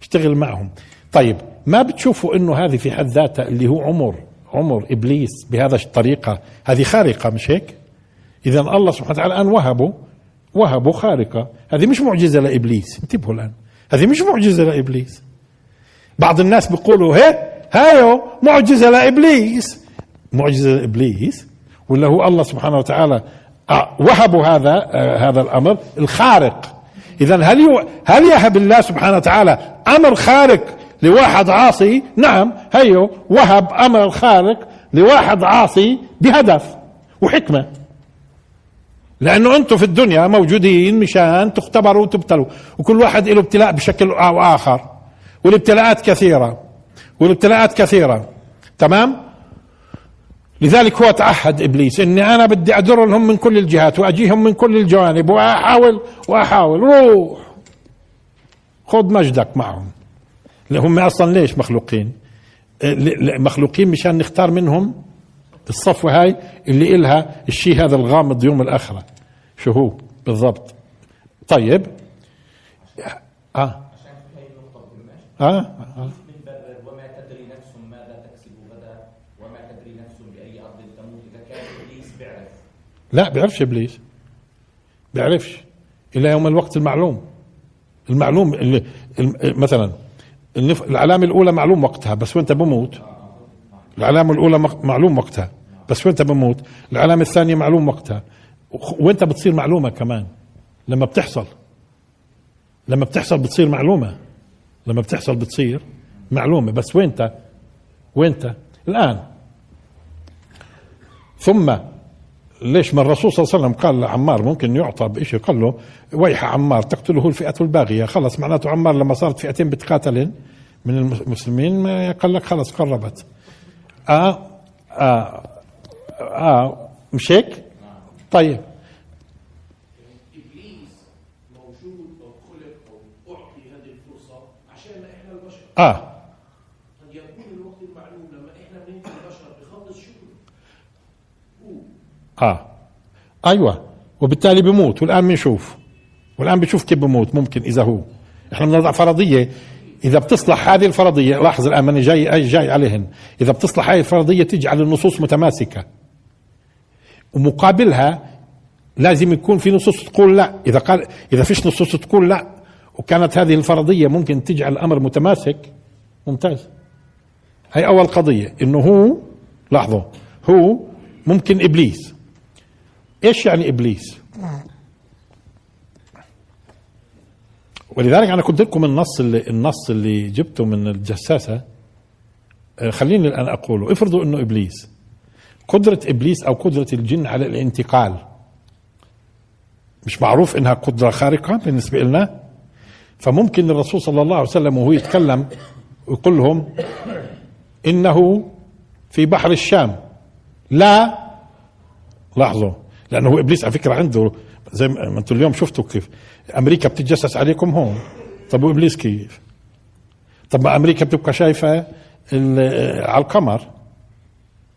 اشتغل معهم. طيب ما بتشوفوا إنه هذه في حد ذاتها اللي هو عمر عمر إبليس بهذا الطريقة؟ هذه خارقة مش هيك؟ اذا الله سبحانه وتعالى الآن وهبه وهبه خارقة. هذه مش معجزة لإبليس. انتبهوا الآن. هذه مش معجزة لإبليس. بعض الناس بيقولوا هي هايو معجزة لإبليس. معجزة لابليس ولا هو الله سبحانه وتعالى آه، وهبوا هذا آه، هذا الأمر الخارق. اذا هل هل يهب الله سبحانه وتعالى أمر خارق لواحد عاصي؟ نعم هيو وهب أمر خارق لواحد عاصي بهدف وحكمة. لأنه أنتم في الدنيا موجودين مشان تختبروا وتبتلوا وكل واحد له ابتلاء بشكل أو آخر والابتلاءات كثيرة والابتلاءات كثيرة. تمام؟ لذلك هو تعهد إبليس إني أنا بدي ادر لهم من كل الجهات وأجيهم من كل الجوانب واحاول وأحاول. روح! خذ مجدك معهم. هم أصلا ليش مخلوقين؟ مخلوقين مشان نختار منهم؟ الصفوة هاي اللي إلها الشيء هذا الغامض يوم الآخرة. شو هو بالضبط؟ طيب. آه آه, آه. وما تدري نفس ماذا تكسب غدا وما تدري نفس بأي أرض تموت إذا كان إبليس بيعرف لا بيعرفش إبليس. بيعرفش. إلى يوم الوقت المعلوم. المعلوم اللي مثلا العلامة الأولى معلوم وقتها بس وأنت بموت. العلامة الأولى معلوم وقتها بس وأنت بموت. العلامة الثانية معلوم وقتها. وأنت بتصير معلومة كمان. لما بتحصل. لما بتحصل بتصير معلومة. لما بتحصل بتصير معلومة. بس وينت وينت الآن. ثم ليش ما الرسول صلى الله عليه وسلم قال لعمار ممكن يعطى بشيء قال له ويح عمار تقتله الفئة الباغية. خلص معناته عمار لما صارت فئتين بتقاتلن من المسلمين قال لك خلص قربت. آه آه آه مش هيك؟ طيب آه قد يكون الوقت المعلوم لما إحنا بننقل البشر بخلص شغله آه. أيوه. وبالتالي بموت. والآن بنشوف. والآن بنشوف كيف بموت. ممكن إذا هو. إحنا بنضع فرضية. إذا بتصلح هذه الفرضية لاحظ الآن ماني جاي جاي عليهن. إذا بتصلح هذه الفرضية تجعل النصوص متماسكة. ومقابلها لازم يكون في نصوص تقول لا. إذا قال إذا فيش نصوص تقول لا وكانت هذه الفرضية ممكن تجعل الأمر متماسك ممتاز. هي أول قضية. إنه هو لاحظوا هو ممكن إبليس. إيش يعني إبليس؟ ولذلك أنا قلت لكم النص اللي النص اللي جبته من الجساسة. آه، خليني الآن أقوله. افرضوا إنه إبليس. قدرة إبليس أو قدرة الجن على الانتقال. مش معروف إنها قدرة خارقة بالنسبة لنا فممكن الرسول صلى الله عليه وسلم وهو يتكلم ويقول لهم إنه في بحر الشام. لا. لاحظوا. لأنه إبليس على فكرة عنده زي ما أنتم اليوم شفتوا كيف أمريكا بتتجسس عليكم هون. طب وإبليس كيف؟ طب ما أمريكا بتبقى شايفة على القمر.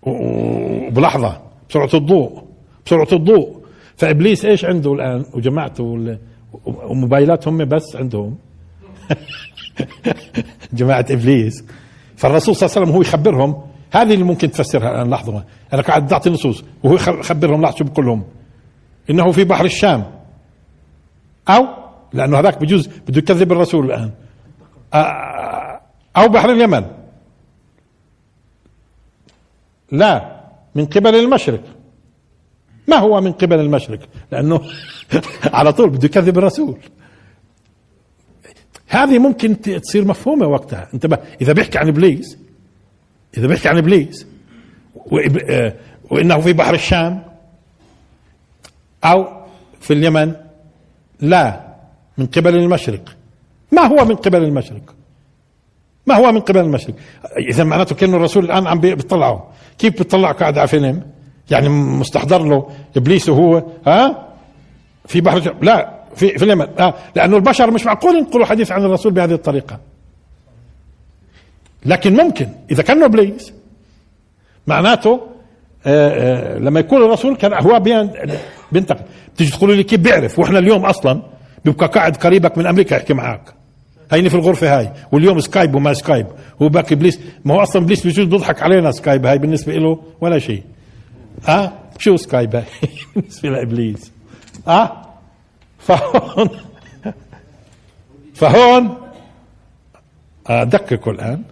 وبلحظة بسرعة الضوء بسرعة الضوء. فإبليس إيش عنده الآن؟ وجماعته وموبايلات هم بس عندهم. جماعة إبليس. فالرسول صلى الله عليه وسلم هو يخبرهم هذه اللي ممكن تفسرها الآن لحظة. أنا قاعد أعطي نصوص وهو يخبرهم بقول لهم إنه في بحر الشام. أو؟ لأنه هذاك بجوز بده يكذب الرسول الآن. أو بحر اليمن. لا من قبل المشرق. ما هو من قبل المشرق؟ لأنه على طول بده يكذب الرسول. هذه ممكن تصير مفهومة وقتها. انتبه إذا بيحكي عن إبليس إذا بيحكي عن إبليس آه، وإنه في بحر الشام أو في اليمن لا من قبل المشرق. ما هو من قبل المشرق؟ ما هو من قبل المشرق؟ إذا معناته كأنه الرسول الآن عم بيطلعوا كيف بيطلع قاعد على فيلم؟ يعني مستحضر له إبليس وهو ها؟ في بحر لا في في اليمن. آه لأنه البشر مش معقول ينقلوا حديث عن الرسول بهذه الطريقة. لكن ممكن إذا كان إبليس معناته آه آه لما يكون الرسول كان هو بينتقل تيجي تقولوا لي كيف بيعرف؟ وإحنا اليوم أصلا بيبقى قاعد قريبك من أمريكا يحكي معك هيني في الغرفة هاي واليوم Skype وما Skype. هو باك إبليس ما هو أصلا إبليس بيجوز بيضحك علينا Skype هاي بالنسبة له ولا شيء. آه؟ شو Skype هاي؟ بالنسبة لإبليس. آه؟ فهون. فهون. ادققوا الآن.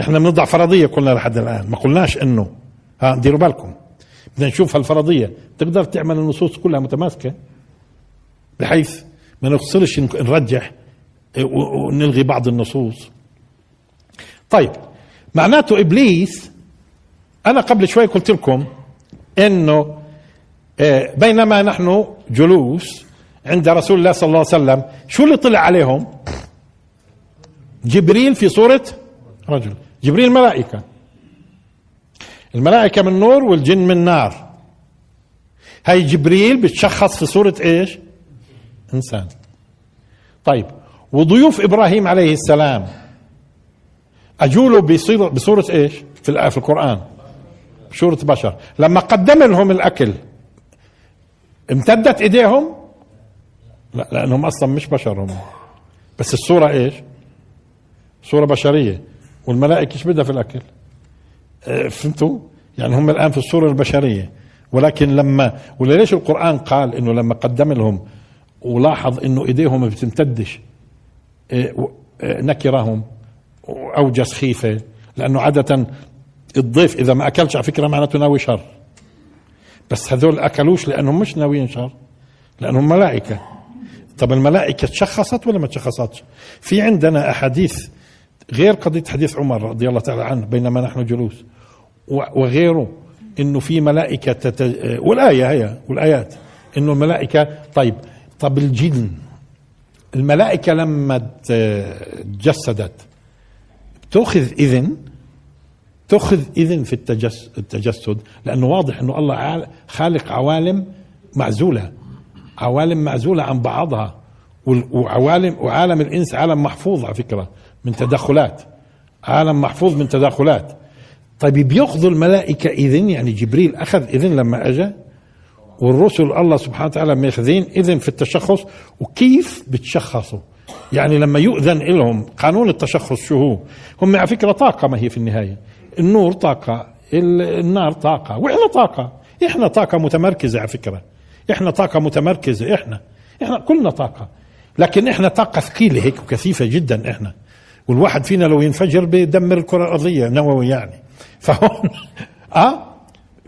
إحنا بنضع فرضية قلنا لحد الآن ما قلناش إنه. ها ديروا بالكم. بدنا نشوف هالفرضية. تقدر تعمل النصوص كلها متماسكة؟ بحيث ما نفصلش نرجح ونلغي بعض النصوص. طيب معناته إبليس أنا قبل شوي قلت لكم إنه آه، بينما نحن جلوس عند رسول الله صلى الله عليه وسلم شو اللي طلع عليهم؟ جبريل في صورة رجل. جبريل ملائكة. الملائكة من نور والجن من نار. هاي جبريل بتشخص في صورة إيش؟ إنسان. طيب وضيوف إبراهيم عليه السلام. اجوا له بصورة إيش؟ في في القرآن. بصورة بشر. لما قدم لهم الأكل امتدت إيديهم؟ لا لأنهم أصلا مش بشر هم. بس الصورة إيش؟ صورة بشرية. والملائكة إيش بدها في الأكل؟ آه فهمتوا؟ يعني هم الآن في الصورة البشرية. ولكن لما وليش القرآن قال إنه لما قدم لهم ولاحظ إنه إيديهم ما بتمتدش آه آه نكرهم اوجس خيفة؟ لأنه عادة الضيف إذا ما أكلش على فكرة معناته ناوي شر. بس هذول أكلوش لأنهم مش ناويين شر لأنهم ملائكة. طب الملائكة تشخصت ولا ما تشخصتش؟ في عندنا أحاديث غير قضية حديث عمر رضي الله تعالى عنه بينما نحن جلوس. وغيره إنه في ملائكة تت... والآية هي والآيات إنه الملائكة طيب طب الجن الملائكة لما تجسدت تأخذ إذن؟ تأخذ إذن في التجسد لأنه واضح أنه الله خالق عوالم معزولة عوالم معزولة عن بعضها وعوالم وعالم الإنس عالم محفوظ على فكرة. من تدخلات. عالم محفوظ من تدخلات. طيب بياخذوا الملائكة إذن يعني جبريل أخذ إذن لما أجى والرسل الله سبحانه وتعالى ماخذين إذن في التشخص وكيف بتشخصوا؟ يعني لما يؤذن لهم قانون التشخص شو هو؟ هم على فكرة طاقة ما هي في النهاية. النور طاقة النار طاقة. وإحنا طاقة. إحنا طاقة متمركزة على فكرة. إحنا طاقة متمركزة إحنا. إحنا كلنا طاقة. لكن إحنا طاقة ثقيلة هيك وكثيفة جدا إحنا. والواحد فينا لو ينفجر بيدمر الكرة الأرضية نووي يعني. فهون آه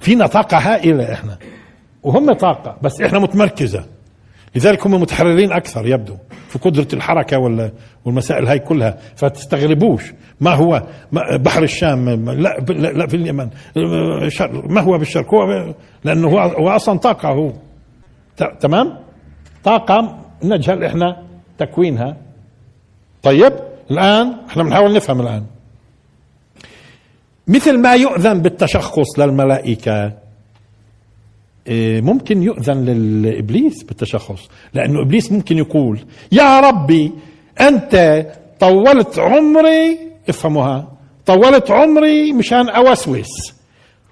فينا طاقة هائلة إحنا. وهم طاقة بس إحنا متمركزة. لذلك هم متحررين أكثر يبدو في قدرة الحركة ولا والمسائل هاي كلها. فتستغربوش ما هو بحر الشام لا, لا في اليمن ما هو بالشرق؟ هو لأنه هو, هو أصلا طاقة هو. تمام؟ طاقة نجهل إحنا تكوينها. طيب؟ الآن إحنا بنحاول نفهم الآن. مثل ما يؤذن بالتشخص للملائكة إيه، ممكن يؤذن للإبليس بالتشخص لأنه إبليس ممكن يقول يا ربي أنت طولت عمري افهموها طولت عمري مشان أوسوس.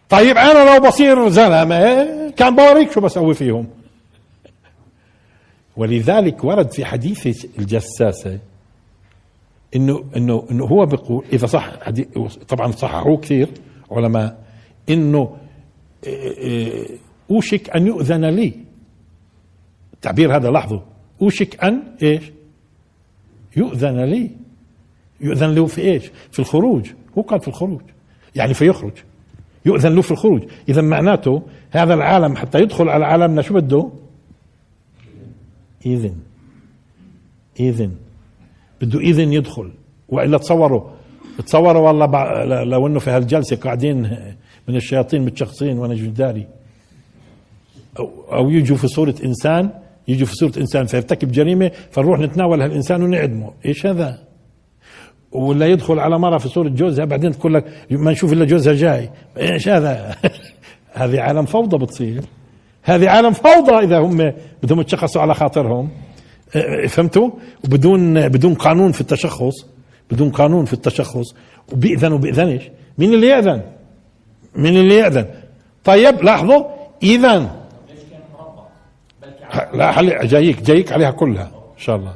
طيب أنا لو بصير زلمة كان بوريك شو بسوي فيهم. ولذلك ورد في حديث الجساسة إنه إنه إنه هو بيقول إذا صح طبعا صححوه كثير علماء إنه أوشك أن يؤذن لي. التعبير هذا لاحظوا. أوشك أن إيش؟ يؤذن لي. يؤذن له في إيش؟ في الخروج. هو قال في الخروج. يعني فيخرج يؤذن له في الخروج. إذا معناته هذا العالم حتى يدخل على عالمنا شو بده؟ إذن. إذن. بده إذن يدخل. وإلا تصوروا تصوروا والله لو إنه في هالجلسة قاعدين من الشياطين متشخصين وأنا جداري. أو أو يجوا في صورة إنسان يجوا في صورة إنسان فيرتكب جريمة فنروح نتناول هالإنسان ونعدمه. إيش هذا؟ ولا يدخل على مرة في صورة جوزها بعدين تقول لك ما نشوف إلا جوزها جاي. إيش هذا؟ هذه عالم فوضى بتصير. هذه عالم فوضى إذا هم بدهم يتشخصوا على خاطرهم. فهمتوا؟ وبدون بدون قانون في التشخص بدون قانون في التشخص. وبيأذن وبيأذنش مين اللي يأذن؟ مين اللي يأذن؟ طيب لاحظوا إذا لا حل جايك جايك عليها كلها إن شاء الله.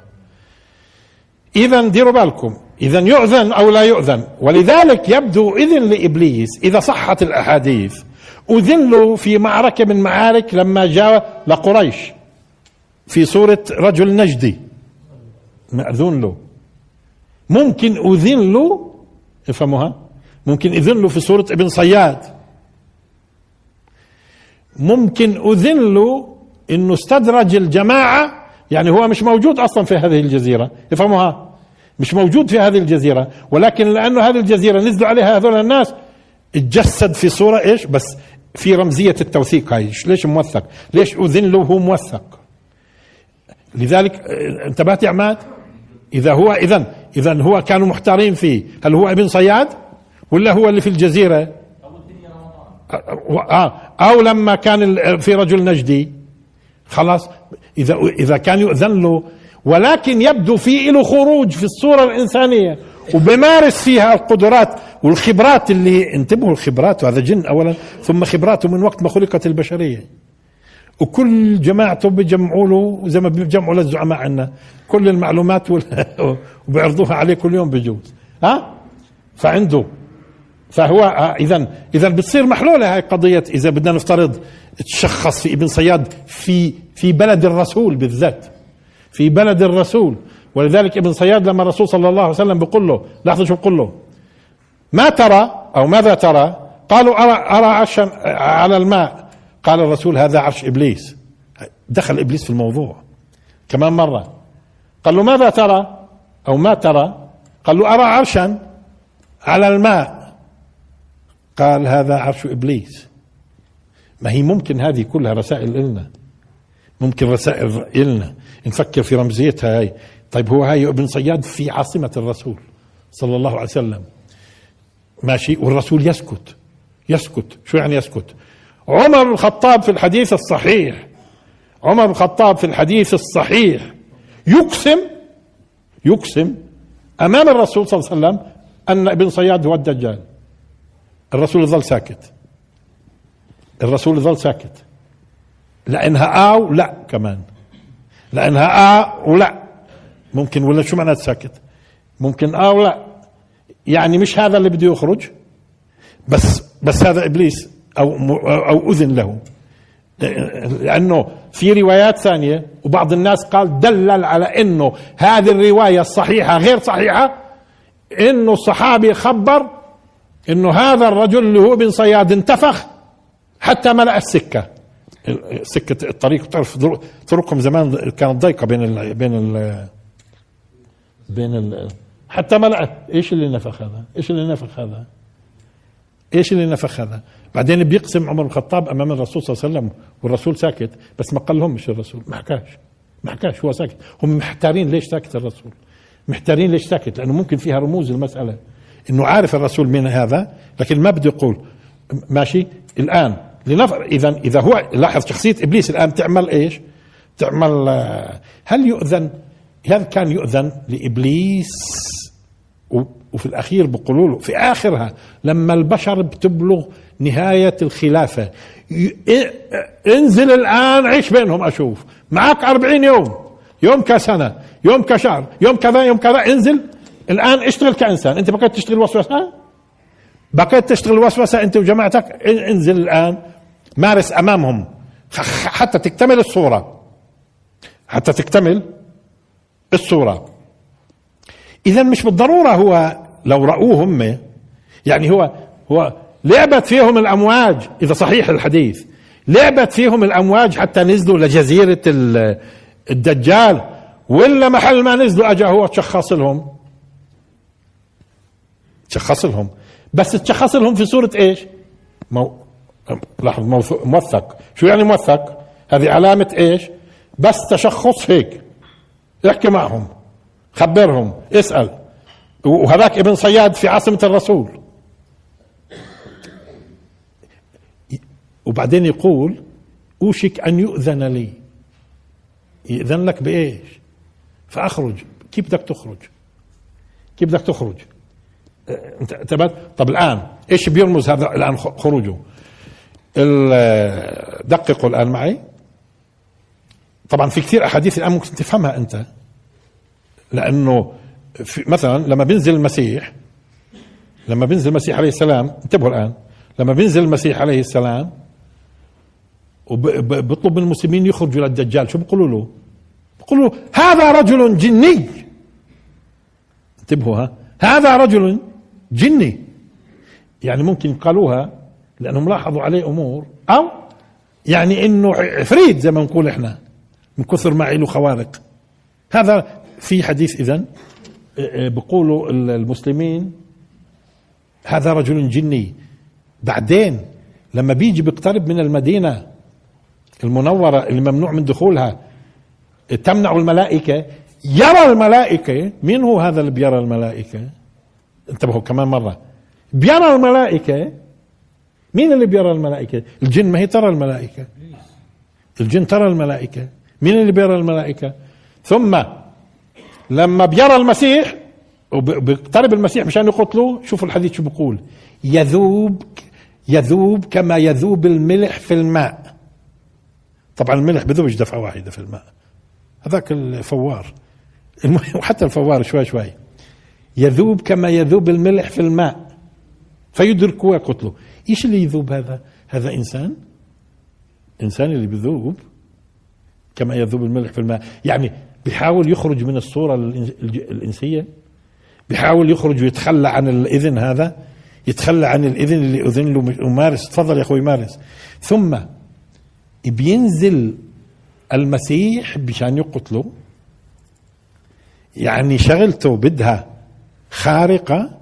إذا ديروا بالكم. إذا يؤذن أو لا يؤذن. ولذلك يبدو إذن لإبليس إذا صحت الأحاديث أذن له في معركة من معارك لما جاء لقريش. في صورة رجل نجدي. مأذون له. ممكن أذن له. افهموها؟ ممكن أذن له في صورة ابن صياد. ممكن أذن له أنه استدرج الجماعة. يعني هو مش موجود أصلا في هذه الجزيرة. افهموها؟ مش موجود في هذه الجزيرة. ولكن لأنه هذه الجزيرة نزلوا عليها هذول الناس اتجسد في صورة إيش؟ بس في رمزية التوثيق هاي. ليش موثق؟ ليش أذن له؟ وهو موثق. لذلك آه، انتبهت يا عماد؟ إذا هو اذا اذا هو كانوا محتارين فيه. هل هو ابن صياد ولا هو اللي في الجزيرة؟ أو لما كان في رجل نجدي. خلاص إذا إذا كان يؤذن له. ولكن يبدو في له خروج في الصورة الإنسانية. وبمارس فيها القدرات والخبرات اللي انتبهوا الخبرات وهذا جن اولا ثم خبراته من وقت ما خلقت البشرية. وكل جماعته بيجمعوا له زي ما بيجمعوا للزعماء عنا. كل المعلومات وبيعرضوها عليه كل يوم بجوز. ها؟ فعنده. فهو اذا اذا بتصير محلولة هاي قضية إذا بدنا نفترض تشخص في ابن صياد في في بلد الرسول بالذات. في بلد الرسول. ولذلك ابن صياد لما الرسول صلى الله عليه وسلم بيقول له لحظة شو بقول له؟ ما ترى أو ماذا ترى؟ قالوا أرى أرى عرشا على الماء. قال الرسول هذا عرش إبليس. دخل إبليس في الموضوع. كمان مرة. قال له ماذا ترى؟ أو ما ترى؟ قال له أرى عرشا على الماء. قال هذا عرش إبليس. ما هي ممكن هذه كلها رسائل إلنا. ممكن رسائل إلنا. نفكر في رمزيتها هاي. طيب هو هاي ابن صياد في عاصمة الرسول صلى الله عليه وسلم. ماشي. والرسول يسكت. يسكت. شو يعني يسكت؟ عمر بن الخطاب في الحديث الصحيح عمر بن الخطاب في الحديث الصحيح يقسم يقسم أمام الرسول صلى الله عليه وسلم أن ابن صياد هو الدجال. الرسول ظل ساكت. الرسول ظل ساكت. لانها أو لا كمان. لانها آه ولا. ممكن ولا شو معنات ساكت؟ ممكن آه ولا. يعني مش هذا اللي بده يخرج؟ بس بس هذا إبليس. أو أو أذن له لأنه في روايات ثانية وبعض الناس قال دلل على إنه هذه الرواية الصحيحه غير صحيحة إنه الصحابي خبر إنه هذا الرجل اللي هو ابن صياد انتفخ حتى ملأ السكة سكة الطريق تعرف طرقهم زمان كانت ضيقة بين ال بين ال بين ال حتى ملأت إيش اللي نفخ هذا؟ إيش اللي نفخ هذا؟ إيش اللي نفخ هذا؟ بعدين بيقسم عمر بن الخطاب أمام الرسول صلى الله عليه وسلم والرسول ساكت بس ما قال لهم مش الرسول. ما حكاش. ما حكاش هو ساكت. هم محتارين ليش ساكت الرسول. محتارين ليش ساكت لأنه ممكن فيها رموز المسألة. إنه عارف الرسول من هذا لكن ما بده يقول. ماشي؟ الآن لنفر إذا إذا هو لاحظ شخصية إبليس الآن تعمل إيش؟ تعمل هل يؤذن؟ هل كان يؤذن لإبليس؟ وفي الأخير بيقولوا له في آخرها لما البشر بتبلغ نهاية الخلافة انزل الآن عيش بينهم أشوف. معك أربعين يوم يوم كسنة يوم كشهر يوم كذا يوم كذا انزل. الآن اشتغل كإنسان. أنت بقيت تشتغل وسوسة؟ بقيت تشتغل وسوسة أنت وجماعتك؟ انزل الآن. مارس أمامهم. حتى تكتمل الصورة. حتى تكتمل الصورة. اذا مش بالضرورة هو لو رأوه هم يعني هو هو لعبت فيهم الأمواج إذا صحيح الحديث لعبت فيهم الأمواج حتى نزلوا لجزيرة الدجال ولا محل ما نزلوا أجا هو تشخص لهم تشخص لهم بس تشخص لهم في صورة إيش؟ مو لاحظ موثق. شو يعني موثق؟ هذه علامة إيش؟ بس تشخص هيك. احكي معهم. خبرهم. اسأل. وهذاك ابن صياد في عاصمة الرسول. وبعدين يقول أوشك أن يؤذن لي. يأذن لك بإيش؟ فأخرج. كيف بدك تخرج؟ كيف بدك تخرج؟ انت طب الآن إيش بيرمز هذا الآن خروجه؟ دققوا الآن معي. طبعا في كثير أحاديث الآن ممكن تفهمها أنت لأنه في مثلا لما بينزل المسيح لما بينزل المسيح عليه السلام انتبهوا الآن لما بينزل المسيح عليه السلام وبيطلب من المسلمين يخرجوا للدجال شو بيقولوا له؟ بيقولوا له هذا رجل جني. انتبهوا ها؟ هذا رجل جني. يعني ممكن قالوها لأنهم لاحظوا عليه أمور أو يعني إنه عفريت زي ما نقول إحنا من كثر ما له خوارق. هذا في حديث اذا بيقولوا المسلمين هذا رجل جني. بعدين لما بيجي بيقترب من المدينة المنورة اللي ممنوع من دخولها تمنع الملائكة. يرى الملائكة مين هو هذا اللي بيرى الملائكة؟ انتبهوا كمان مرة. بيرى الملائكة مين اللي بيرى الملائكة؟ الجن. ما هي ترى الملائكة؟ الجن ترى الملائكة. مين اللي بيرى الملائكة؟ ثم لما بيرى المسيح وبيقترب المسيح مشان يقتلوه شوفوا الحديث شو بيقول. يذوب يذوب كما يذوب الملح في الماء. طبعا الملح بذوبش دفعة واحدة في الماء. هذاك الفوار. وحتى الفوار شوي شوي. يذوب كما يذوب الملح في الماء. فيدركه ويقتله. إيش اللي يذوب هذا؟ هذا إنسان؟ إنسان اللي بذوب كما يذوب الملح في الماء. يعني بيحاول يخرج من الصورة الإنسية بيحاول يخرج ويتخلى عن الإذن هذا يتخلى عن الإذن اللي أذن له ومارس. تفضل يا أخوي مارس. ثم بينزل المسيح بشان يقتله. يعني شغلته بدها خارقة.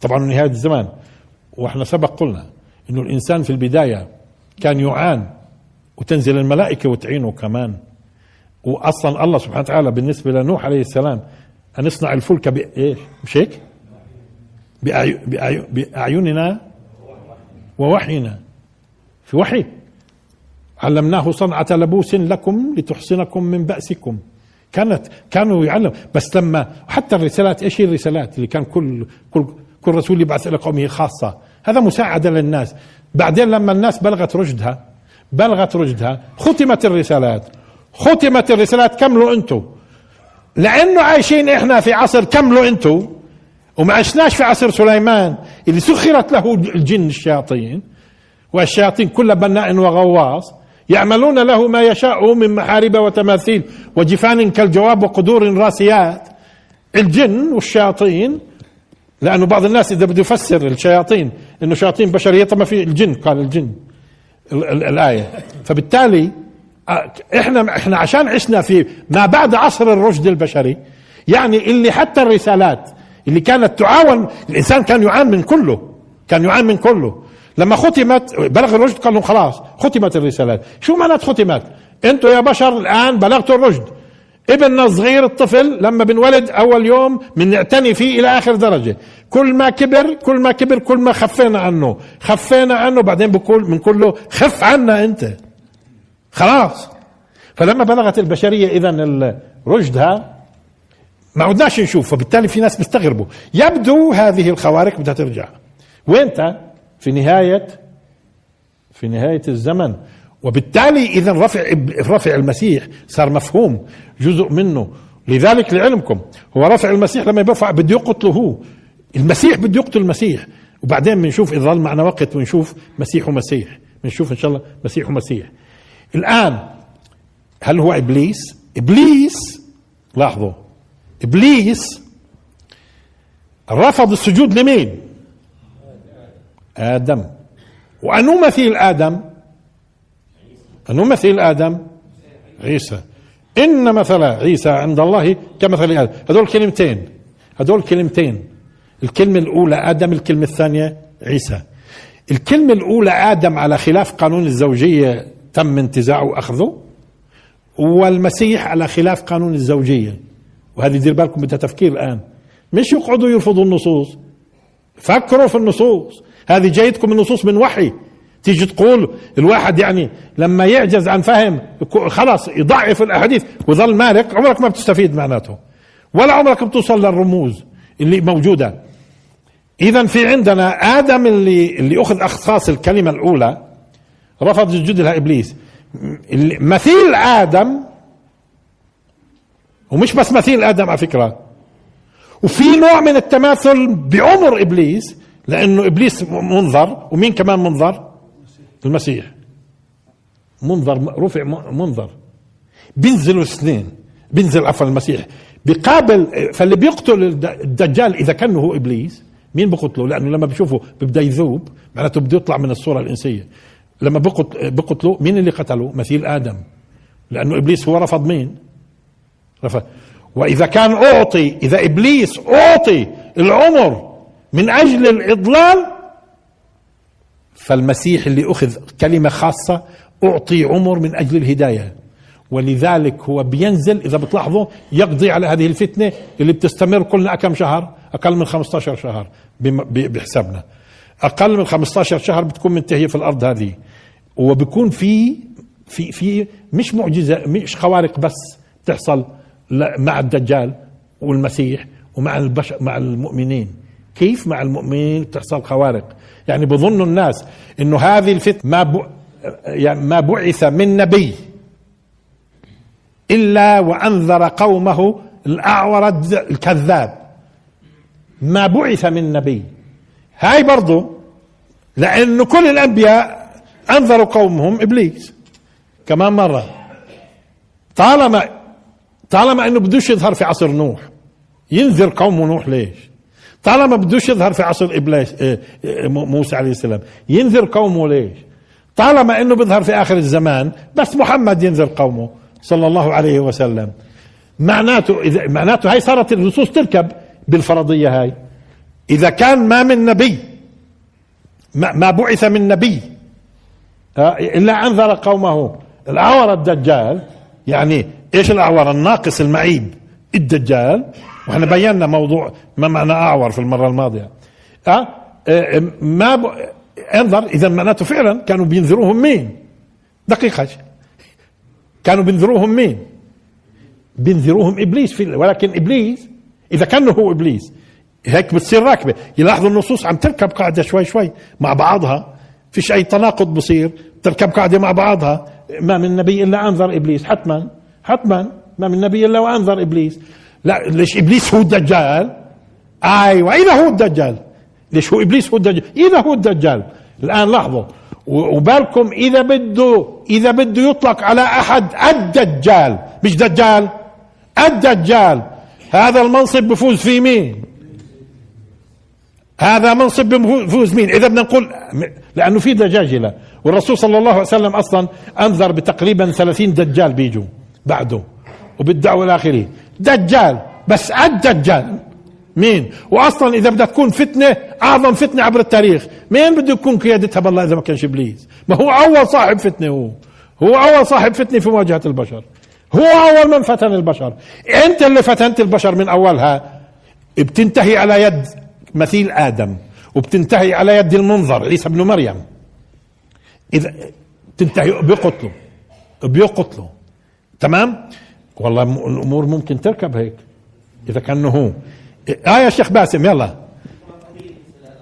طبعا نهاية الزمان. وإحنا سبق قلنا إنه الإنسان في البداية كان يعان وتنزل الملائكة وتعينه كمان. واصلا الله سبحانه وتعالى بالنسبة لنوح عليه السلام أن اصنع الفلك بإيش؟ مش هيك؟ بأعيننا ووحينا. في وحي. علمناه صنعة لبوس لكم لتحصنكم من بأسكم. كانت كانوا يعلم. بس لما حتى الرسالات إيش هي الرسالات اللي كان كل كل كل رسول يبعث إلى قومه خاصة؟ هذا مساعدة للناس. بعدين لما الناس بلغت رشدها بلغت رشدها ختمت الرسالات. ختمت الرسالات كملوا أنتم لأنه عايشين إحنا في عصر كملوا أنتم وما عشناش في عصر سليمان اللي سخرت له الجن الشياطين. والشياطين كل بناء وغواص. يعملون له ما يشاء من محارب وتماثيل. وجفان كالجواب وقدور راسيات. الجن والشياطين لأنه بعض الناس إذا بده يفسر الشياطين إنه شياطين بشريه طب ما في الجن قال الجن الآية. فبالتالي إحنا إحنا عشان عشنا في ما بعد عصر الرشد البشري يعني اللي حتى الرسالات اللي كانت تعاون الإنسان كان يعان من كله كان يعان من كله. لما ختمت بلغ الرشد قال لهم خلاص ختمت الرسالات. شو معنات ختمت؟ أنتم يا بشر الآن بلغتوا الرشد. ابننا الصغير الطفل لما بنولد أول يوم بنعتني فيه إلى آخر درجة. كل ما كبر كل ما كبر كل ما خفينا عنه. خفينا عنه بعدين بقول بنقول له خف عنا أنت. خلاص. فلما بلغت البشرية اذا رشدها ما عدناش نشوف فبالتالي في ناس بيستغربوا. يبدو هذه الخوارق بدها ترجع. وانت؟ في نهاية في نهاية الزمن. وبالتالي اذا رفع رفع المسيح صار مفهوم جزء منه. لذلك لعلمكم هو رفع المسيح لما يرفع بده يقتله. هو المسيح بده يقتل المسيح. وبعدين بنشوف إذا ظل معنا وقت بنشوف مسيح ومسيح. بنشوف إن شاء الله مسيح ومسيح. الآن هل هو إبليس؟ إبليس لاحظوا إبليس رفض السجود لمين؟ آدم. وانو مثيل آدم انو مثيل آدم عيسى. إن مثل عيسى عند الله كمثل آدم. هذول كلمتين. هذول كلمتين. الكلمة الأولى آدم الكلمة الثانية عيسى. الكلمة الأولى آدم على خلاف قانون الزوجية تم انتزاعه وأخذه. والمسيح على خلاف قانون الزوجية وهذه دير بالكم بدها تفكير الآن. مش يقعدوا يرفضوا النصوص. فكروا في النصوص. هذه جايتكم النصوص من وحي. تيجي تقول الواحد يعني لما يعجز عن فهم خلاص يضعف الأحاديث وظل مالك عمرك ما بتستفيد معناته. ولا عمرك بتوصل للرموز اللي موجودة. اذا في عندنا آدم اللي اللي أخذ أخصاص الكلمة الأولى. رفض السجود لها إبليس. مثيل آدم ومش بس مثيل آدم على فكرة وفي نوع من التماثل بعمر إبليس لأنه إبليس منظر ومين كمان منظر؟ المسيح. منظر رفع منظر. بينزلوا اثنين بينزل عفوا المسيح. بقابل فاللي بيقتل الدجال إذا كان هو إبليس مين بقتله؟ لأنه لما بشوفه بيبدا يذوب معناته بده يطلع من الصورة الإنسية. لما بقتلوا مين اللي قتله مثيل آدم. لأنه إبليس هو رفض مين؟ رفض. وإذا كان أعطي إذا إبليس أعطي العمر من أجل الإضلال فالمسيح اللي أخذ كلمة خاصة أعطي عمر من أجل الهداية. ولذلك هو بينزل إذا بتلاحظوا يقضي على هذه الفتنة اللي بتستمر كلنا كم شهر؟ أقل من 15 شهر بحسابنا. أقل من 15 شهر بتكون منتهية في الأرض هذه. وبكون في في في مش معجزة مش خوارق بس تحصل مع الدجال والمسيح ومع البشر مع المؤمنين. كيف مع المؤمنين تحصل خوارق؟ يعني بظن الناس إنه هذه الفتنة ما يعني ما بعث من نبي إلا وأنذر قومه الاعور الكذاب. ما بعث من نبي. هاي برضو لأنه كل الأنبياء انذروا قومهم إبليس كمان مرة. طالما طالما إنه بدوش يظهر في عصر نوح ينذر قوم نوح ليش؟ طالما بدوش يظهر في عصر إبليس آه، آه، موسى عليه السلام ينذر قومه ليش؟ طالما إنه بيظهر في آخر الزمان بس محمد ينذر قومه صلى الله عليه وسلم. معناته إذا معناته هاي صارت النصوص تركب بالفرضية هاي. إذا كان ما من نبي ما بعث من نبي آه، إلا انذر قومه. الأعور الدجال يعني إيش الأعور؟ الناقص المعيب. الدجال. وإحنا بينا موضوع ما معنى أعور في المرة الماضية. أه؟ أه ما ب... انظر إذا معناته فعلا كانوا بينذروهم مين؟ دقيقة. كانوا بينذروهم مين؟ بينذروهم إبليس. في ولكن إبليس إذا كان هو إبليس هيك بتصير راكبة. يلاحظوا النصوص عم تركب قاعدة شوي شوي مع بعضها. فيش أي تناقض بصير. تركب قاعدة مع بعضها. ما من نبي إلا أنذر إبليس. حتما. حتما. ما من نبي إلا وأنذر إبليس. لا ليش إبليس هو الدجال؟ أيوه. إذا هو الدجال. ليش هو إبليس هو الدجال؟ إذا هو الدجال. الآن لاحظوا. وبالكم إذا بده إذا بده يطلق على أحد الدجال. مش دجال. الدجال. هذا المنصب بفوز فيه مين؟ هذا منصب بفوز مين؟ إذا بدنا نقول لأنه في دجاجله والرسول صلى الله عليه وسلم أصلا أنذر بتقريبا 30 دجال بيجوا بعده وبالدعوة الاخره دجال بس الدجال مين؟ واصلا إذا بدها تكون فتنة أعظم فتنة عبر التاريخ. مين بده يكون قيادتها بالله إذا ما كانش إبليس؟ ما هو أول صاحب فتنة هو. هو أول صاحب فتنة في مواجهة البشر. هو أول من فتن البشر. أنت اللي فتنت البشر من أولها. بتنتهي على يد مثيل آدم وبتنتهي على يد المنظر عيسى ابن مريم. إذا تنتهي بيقتلوا بيقتلوا تمام؟ والله الأمور ممكن تركب هيك إذا كان هو. آه يا شيخ باسم يلا.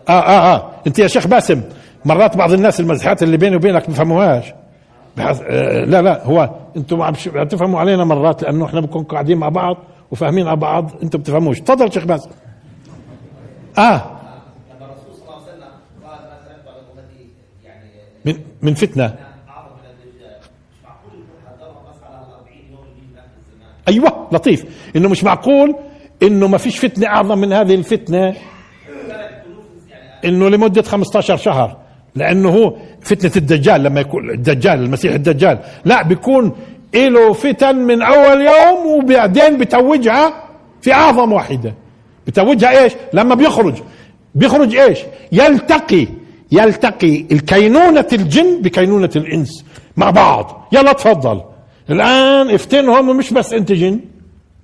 آه آه آه. أنت يا شيخ باسم مرات بعض الناس المزحات اللي بيني وبينك ما بفهموهاش. بحث آه لا لا هو أنتم عم تفهموا علينا مرات لأنه إحنا بنكون قاعدين مع بعض وفاهمين على بعض أنتم بتفهموش. تفضل شيخ باسم. آه. من من فتنة. أيوه لطيف. إنه مش معقول إنه ما فيش فتنة أعظم من هذه الفتنة. إنه لمدة 15 شهر. لأنه هو فتنة الدجال لما يكون الدجال المسيح الدجال. لا بيكون له فتن من أول يوم وبعدين بتوجها في أعظم واحدة. بتوجها إيش؟ لما بيخرج. بيخرج إيش؟ يلتقي يلتقي الكينونة الجن بكينونة الإنس مع بعض. يلا تفضل. الآن افتنهم ومش بس أنت جن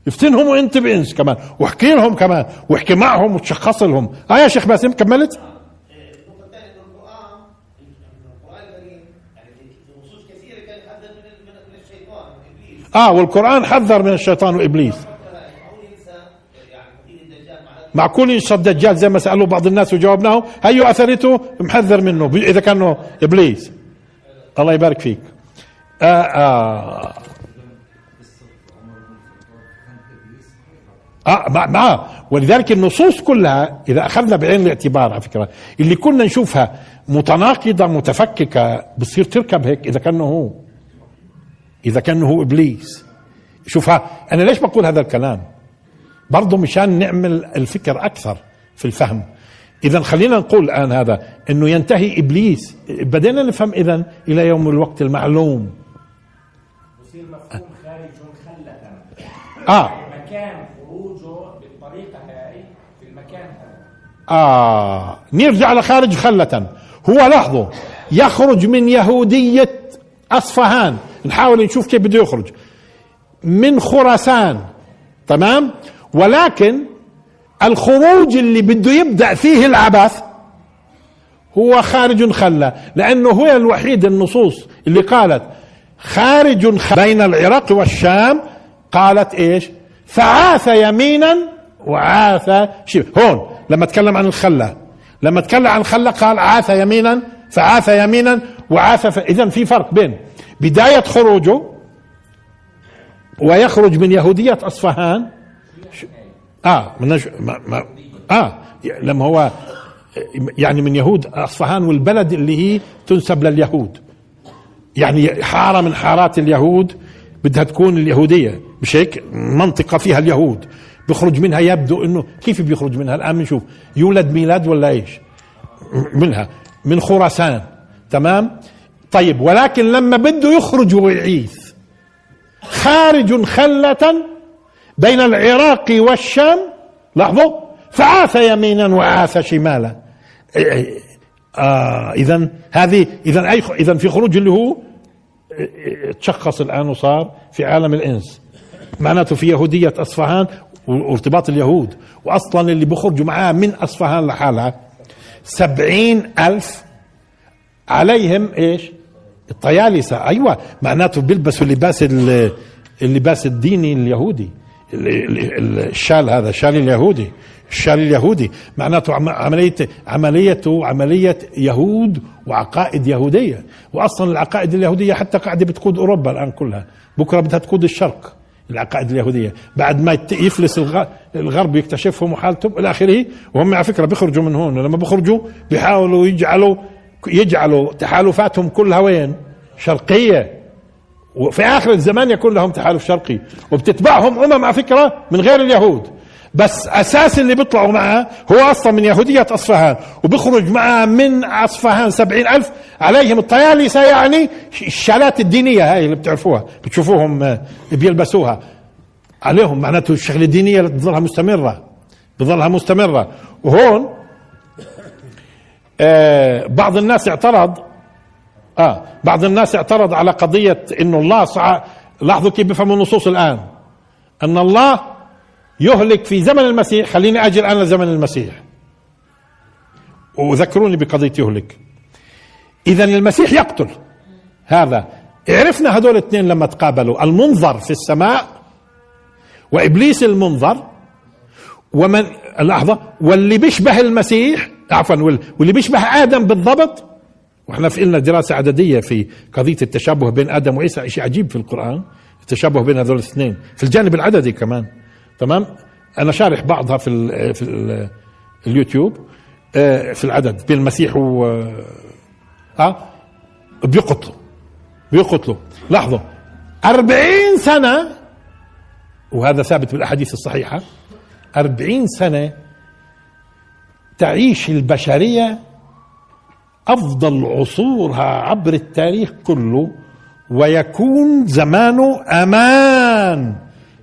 افتنهم وأنت بإنس كمان. واحكي لهم كمان واحكي معهم وتشخص لهم. آه يا شيخ باسم كملت؟ آه والقرآن حذر من الشيطان وإبليس. معقول ينشى الدجال زي ما سألوا بعض الناس وجاوبناهم؟ هيو أثرته محذر منه إذا كانه إبليس. الله يبارك فيك. آه آه. آه مع, مع ولذلك النصوص كلها إذا أخذنا بعين الاعتبار على فكرة اللي كنا نشوفها متناقضة متفككة بتصير تركب هيك إذا كان هو. إذا كان هو إبليس. شوفها أنا ليش بقول هذا الكلام؟ برضه مشان نعمل الفكر أكثر في الفهم. اذا خلينا نقول الآن هذا إنه ينتهي إبليس. بدينا نفهم اذا إلى يوم الوقت المعلوم. يصير مفهوم خارج خلة آه. مكان خروجه بالطريقة هاي في المكان هذا آه. نرجع لخارج خلة. هو لاحظوا يخرج من يهودية أصفهان. نحاول نشوف كيف بده يخرج. من خراسان. تمام؟ ولكن الخروج اللي بده يبدأ فيه العبث هو خارج خلة لأنه هو الوحيد النصوص اللي قالت خارج خلة بين العراق والشام قالت إيش؟ فعاث يمينا وعاث شمالا هون لما تكلم عن الخلة لما تكلم عن الخلة قال عاث يمينا فعاث يمينا وعاث ف... إذا في فرق بين بداية خروجه ويخرج من يهودية أصفهان آه ما ما آه لما هو يعني من يهود اصفهان والبلد اللي هي تنسب لليهود. يعني حارة من حارات اليهود بدها تكون اليهودية. مش هيك؟ منطقة فيها اليهود. بيخرج منها يبدو إنه كيف بيخرج منها؟ الآن بنشوف. يولد ميلاد ولا إيش؟ منها. من خراسان. تمام؟ طيب ولكن لما بده يخرج ويعيث خارج خلة بين العراق والشام لاحظوا؟ فعاث يمينا وعاث شمالا. آه اذا هذه اذا أي اذا في خروج اللي هو تشخص الآن وصار في عالم الإنس. معناته في يهودية أصفهان وارتباط اليهود. واصلا اللي بيخرجوا معاه من أصفهان لحالها سبعين ألف عليهم إيش؟ الطيالسة. أيوه معناته بيلبسوا اللباس اللباس الديني اليهودي. الشال هذا الشال اليهودي. الشال اليهودي. معناته عملية عمليته عملية يهود وعقائد يهودية. وأصلا العقائد اليهودية حتى قاعدة بتقود أوروبا الآن كلها. بكرة بدها تقود الشرق العقائد اليهودية. بعد ما يفلس الغرب يكتشفهم وحالتهم إلى آخره وهم على فكرة بيخرجوا من هون. لما بيخرجوا بيحاولوا يجعلوا يجعلوا تحالفاتهم كلها وين؟ شرقية. وفي آخر الزمان يكون لهم تحالف شرقي وبتتبعهم أمم على فكرة من غير اليهود. بس أساس اللي بيطلعوا معه هو أصلا من يهودية أصفهان وبيخرج معه من أصفهان سبعين ألف عليهم الطيالسة يعني الشالات الدينية هاي اللي بتعرفوها بتشوفوهم آه، بيلبسوها. عليهم معناته الشغلة الدينية بتظلها مستمرة بتظلها مستمرة. وهون آه بعض الناس اعترض آه بعض الناس اعترض على قضية انه الله صع... لاحظوا كيف بفهموا النصوص الآن. أن الله يهلك في زمن المسيح خليني أجي الآن لزمن المسيح. وذكروني بقضية يهلك. اذا المسيح يقتل. هذا. عرفنا هذول الاثنين لما تقابلوا. المنظر في السماء وإبليس المنظر ومن لحظة. واللي بيشبه المسيح عفوا واللي بيشبه آدم بالضبط وإحنا في لنا دراسة عددية في قضية التشابه بين آدم وعيسى. شيء عجيب في القرآن التشابه بين هذول الاثنين في الجانب العددي كمان. تمام؟ أنا شارح بعضها في ال في ال اليوتيوب آه، في العدد بين المسيح و آه بيقتلوا. بيقتلوا. لاحظوا أربعين سنة وهذا ثابت بالأحاديث الصحيحة أربعين سنة تعيش البشرية أفضل عصورها عبر التاريخ كله ويكون زمانه أمان.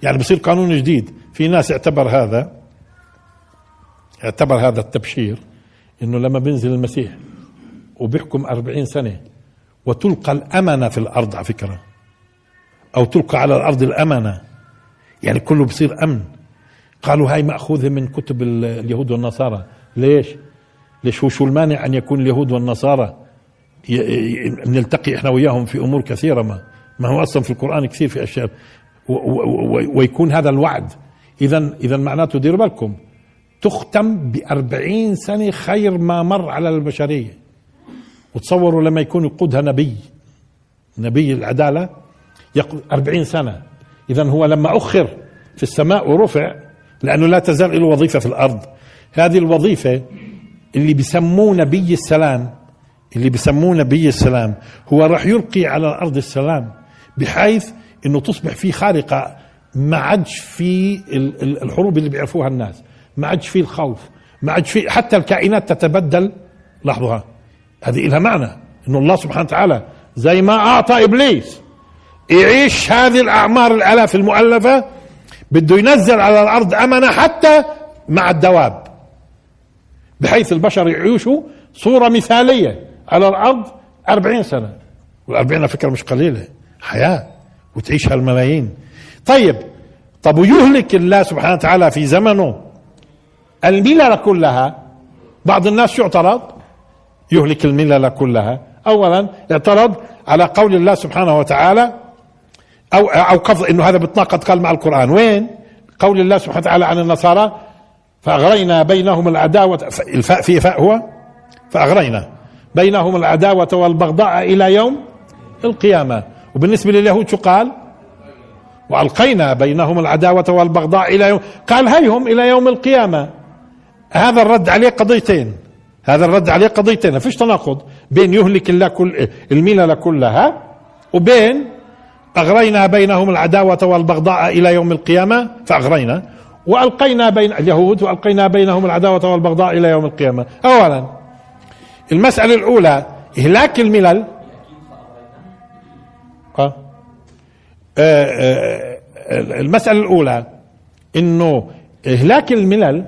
يعني بصير قانون جديد. في ناس اعتبر هذا اعتبر هذا التبشير إنه لما بينزل المسيح وبيحكم أربعين سنة وتلقى الأمنة في الأرض على فكرة أو تلقى على الأرض الأمنة يعني كله بصير أمن. قالوا هاي مأخوذة من كتب اليهود والنصارى. ليش؟ ليش هو شو المانع أن يكون اليهود والنصارى نلتقي إحنا وياهم في أمور كثيرة؟ ما ما هو أصلا في القرآن كثير في أشياء. ويكون هذا الوعد. اذا اذا معناته ديروا بالكم. تختم بأربعين سنة خير ما مر على البشرية. وتصوروا لما يكون يقودها نبي. نبي العدالة. يقود أربعين سنة. إذا هو لما أخر في السماء ورفع لأنه لا تزال له وظيفة في الأرض. هذه الوظيفة اللي بسموه نبي السلام اللي بسموه نبي السلام هو راح يلقي على الأرض السلام بحيث إنه تصبح في خارقة ما عادش في الحروب اللي بيعرفوها الناس ما عادش في الخوف ما عادش في حتى الكائنات تتبدل. لاحظوها هذه لها معنى إنه الله سبحانه وتعالى زي ما أعطى إبليس يعيش هذه الأعمار الألاف المؤلفة بده ينزل على الأرض أمنة حتى مع الدواب. بحيث البشر يعيشوا صورة مثالية على الأرض أربعين سنة. والأربعين فكرة مش قليلة حياة وتعيشها الملايين طيب طب ويهلك الله سبحانه وتعالى في زمنه؟ الملل كلها بعض الناس شو اعترض؟ يهلك الملل كلها. اولا اعترض على قول الله سبحانه وتعالى أو أو قصد إنه هذا بتناقض قال مع القرآن. وين؟ قول الله سبحانه وتعالى عن النصارى فأغرينا بينهم العداوة الفاء في فاء هو؟ فأغرينا بينهم العداوة والبغضاء إلى يوم القيامة. وبالنسبة لليهود شو قال؟ وألقينا بينهم العداوة والبغضاء إلى يوم قال هيهم إلى يوم القيامة. هذا الرد عليه قضيتين. هذا الرد عليه قضيتين. ما فيش تناقض بين يهلك الله كل الملل كلها وبين أغرينا بينهم العداوة والبغضاء إلى يوم القيامة. فأغرينا. وألقينا بين اليهود وألقينا بينهم العداوة والبغضاء إلى يوم القيامة. أولا المسألة الأولى إهلاك الملل. آه. آه، آه، المسألة الأولى إنه إهلاك الملل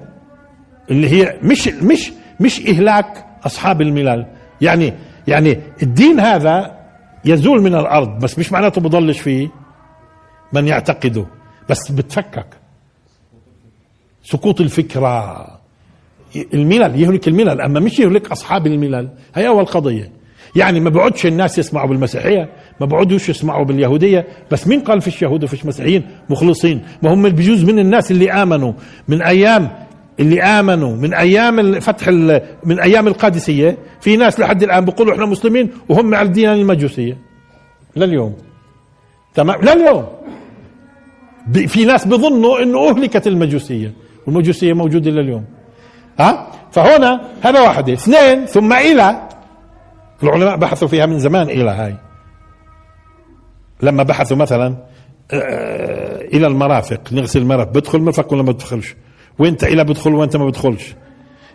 اللي هي مش مش مش إهلاك أصحاب الملل. يعني يعني الدين هذا يزول من الأرض بس مش معناته بضلش فيه من يعتقده بس بتفكك. سقوط الفكرة. الملل يهلك الملل. أما مش يهلك أصحاب الملل هي أول قضية. يعني ما بقعدش الناس يسمعوا بالمسيحية ما بقعدوش يسمعوا باليهودية. بس مين قال فيش يهود وفيش مسيحيين مخلصين. ما هم بجوز من الناس اللي آمنوا. من أيام اللي آمنوا. من أيام فتح من أيام القادسية. في ناس لحد الآن بيقولوا إحنا مسلمين وهم على الديانه المجوسية. لليوم. تمام؟ لليوم. في ناس بظنوا إنه أهلكت المجوسية. والمجوسيه موجودة لليوم. ها؟ فهنا هذا واحدة اثنين ثم إلى العلماء بحثوا فيها من زمان إلى هاي. لما بحثوا مثلا آه، إلى المرافق نغسل المرافق. بدخل مرفق ولا ما بدخلش؟ وانت إلى بدخل وانت ما بدخلش.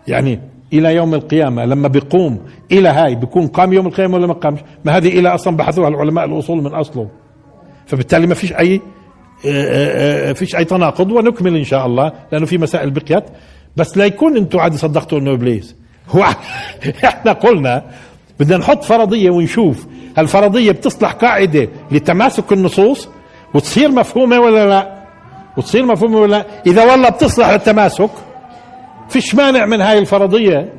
يعني إلى يوم القيامة لما بيقوم إلى هاي بيكون قام يوم القيامة ولا ما قامش؟ ما هذه إلى أصلا بحثوها العلماء الأصول من أصله. فبالتالي ما فيش آه، آه، آه، فيش أي تناقض ونكمل إن شاء الله لأنه في مسائل بقيت. بس لا يكون أنتم عاد صدقتوا إنه إبليس. هو إحنا قلنا بدنا نحط فرضية ونشوف الفرضيه بتصلح قاعدة لتماسك النصوص وتصير مفهومة ولا لا؟ وتصير مفهومة ولا لا؟ إذا والله بتصلح للتماسك فيش مانع من هاي الفرضية.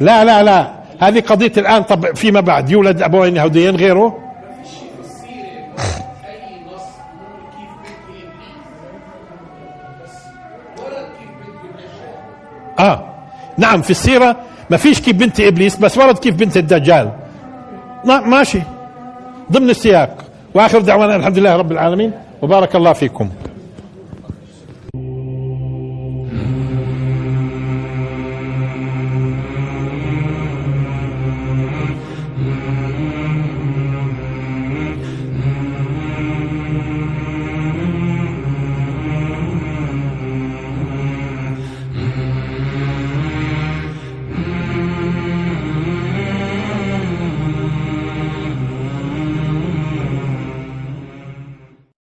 لا لا لا. هذه قضية الآن طب فيما بعد؟ يولد ابوين يهوديين غيره؟ آه. نعم في السيرة ما فيش كيف بنت إبليس بس ورد كيف بنت الدجال. ماشي. ضمن السياق. وآخر دعوانا الحمد لله رب العالمين. وبارك الله فيكم.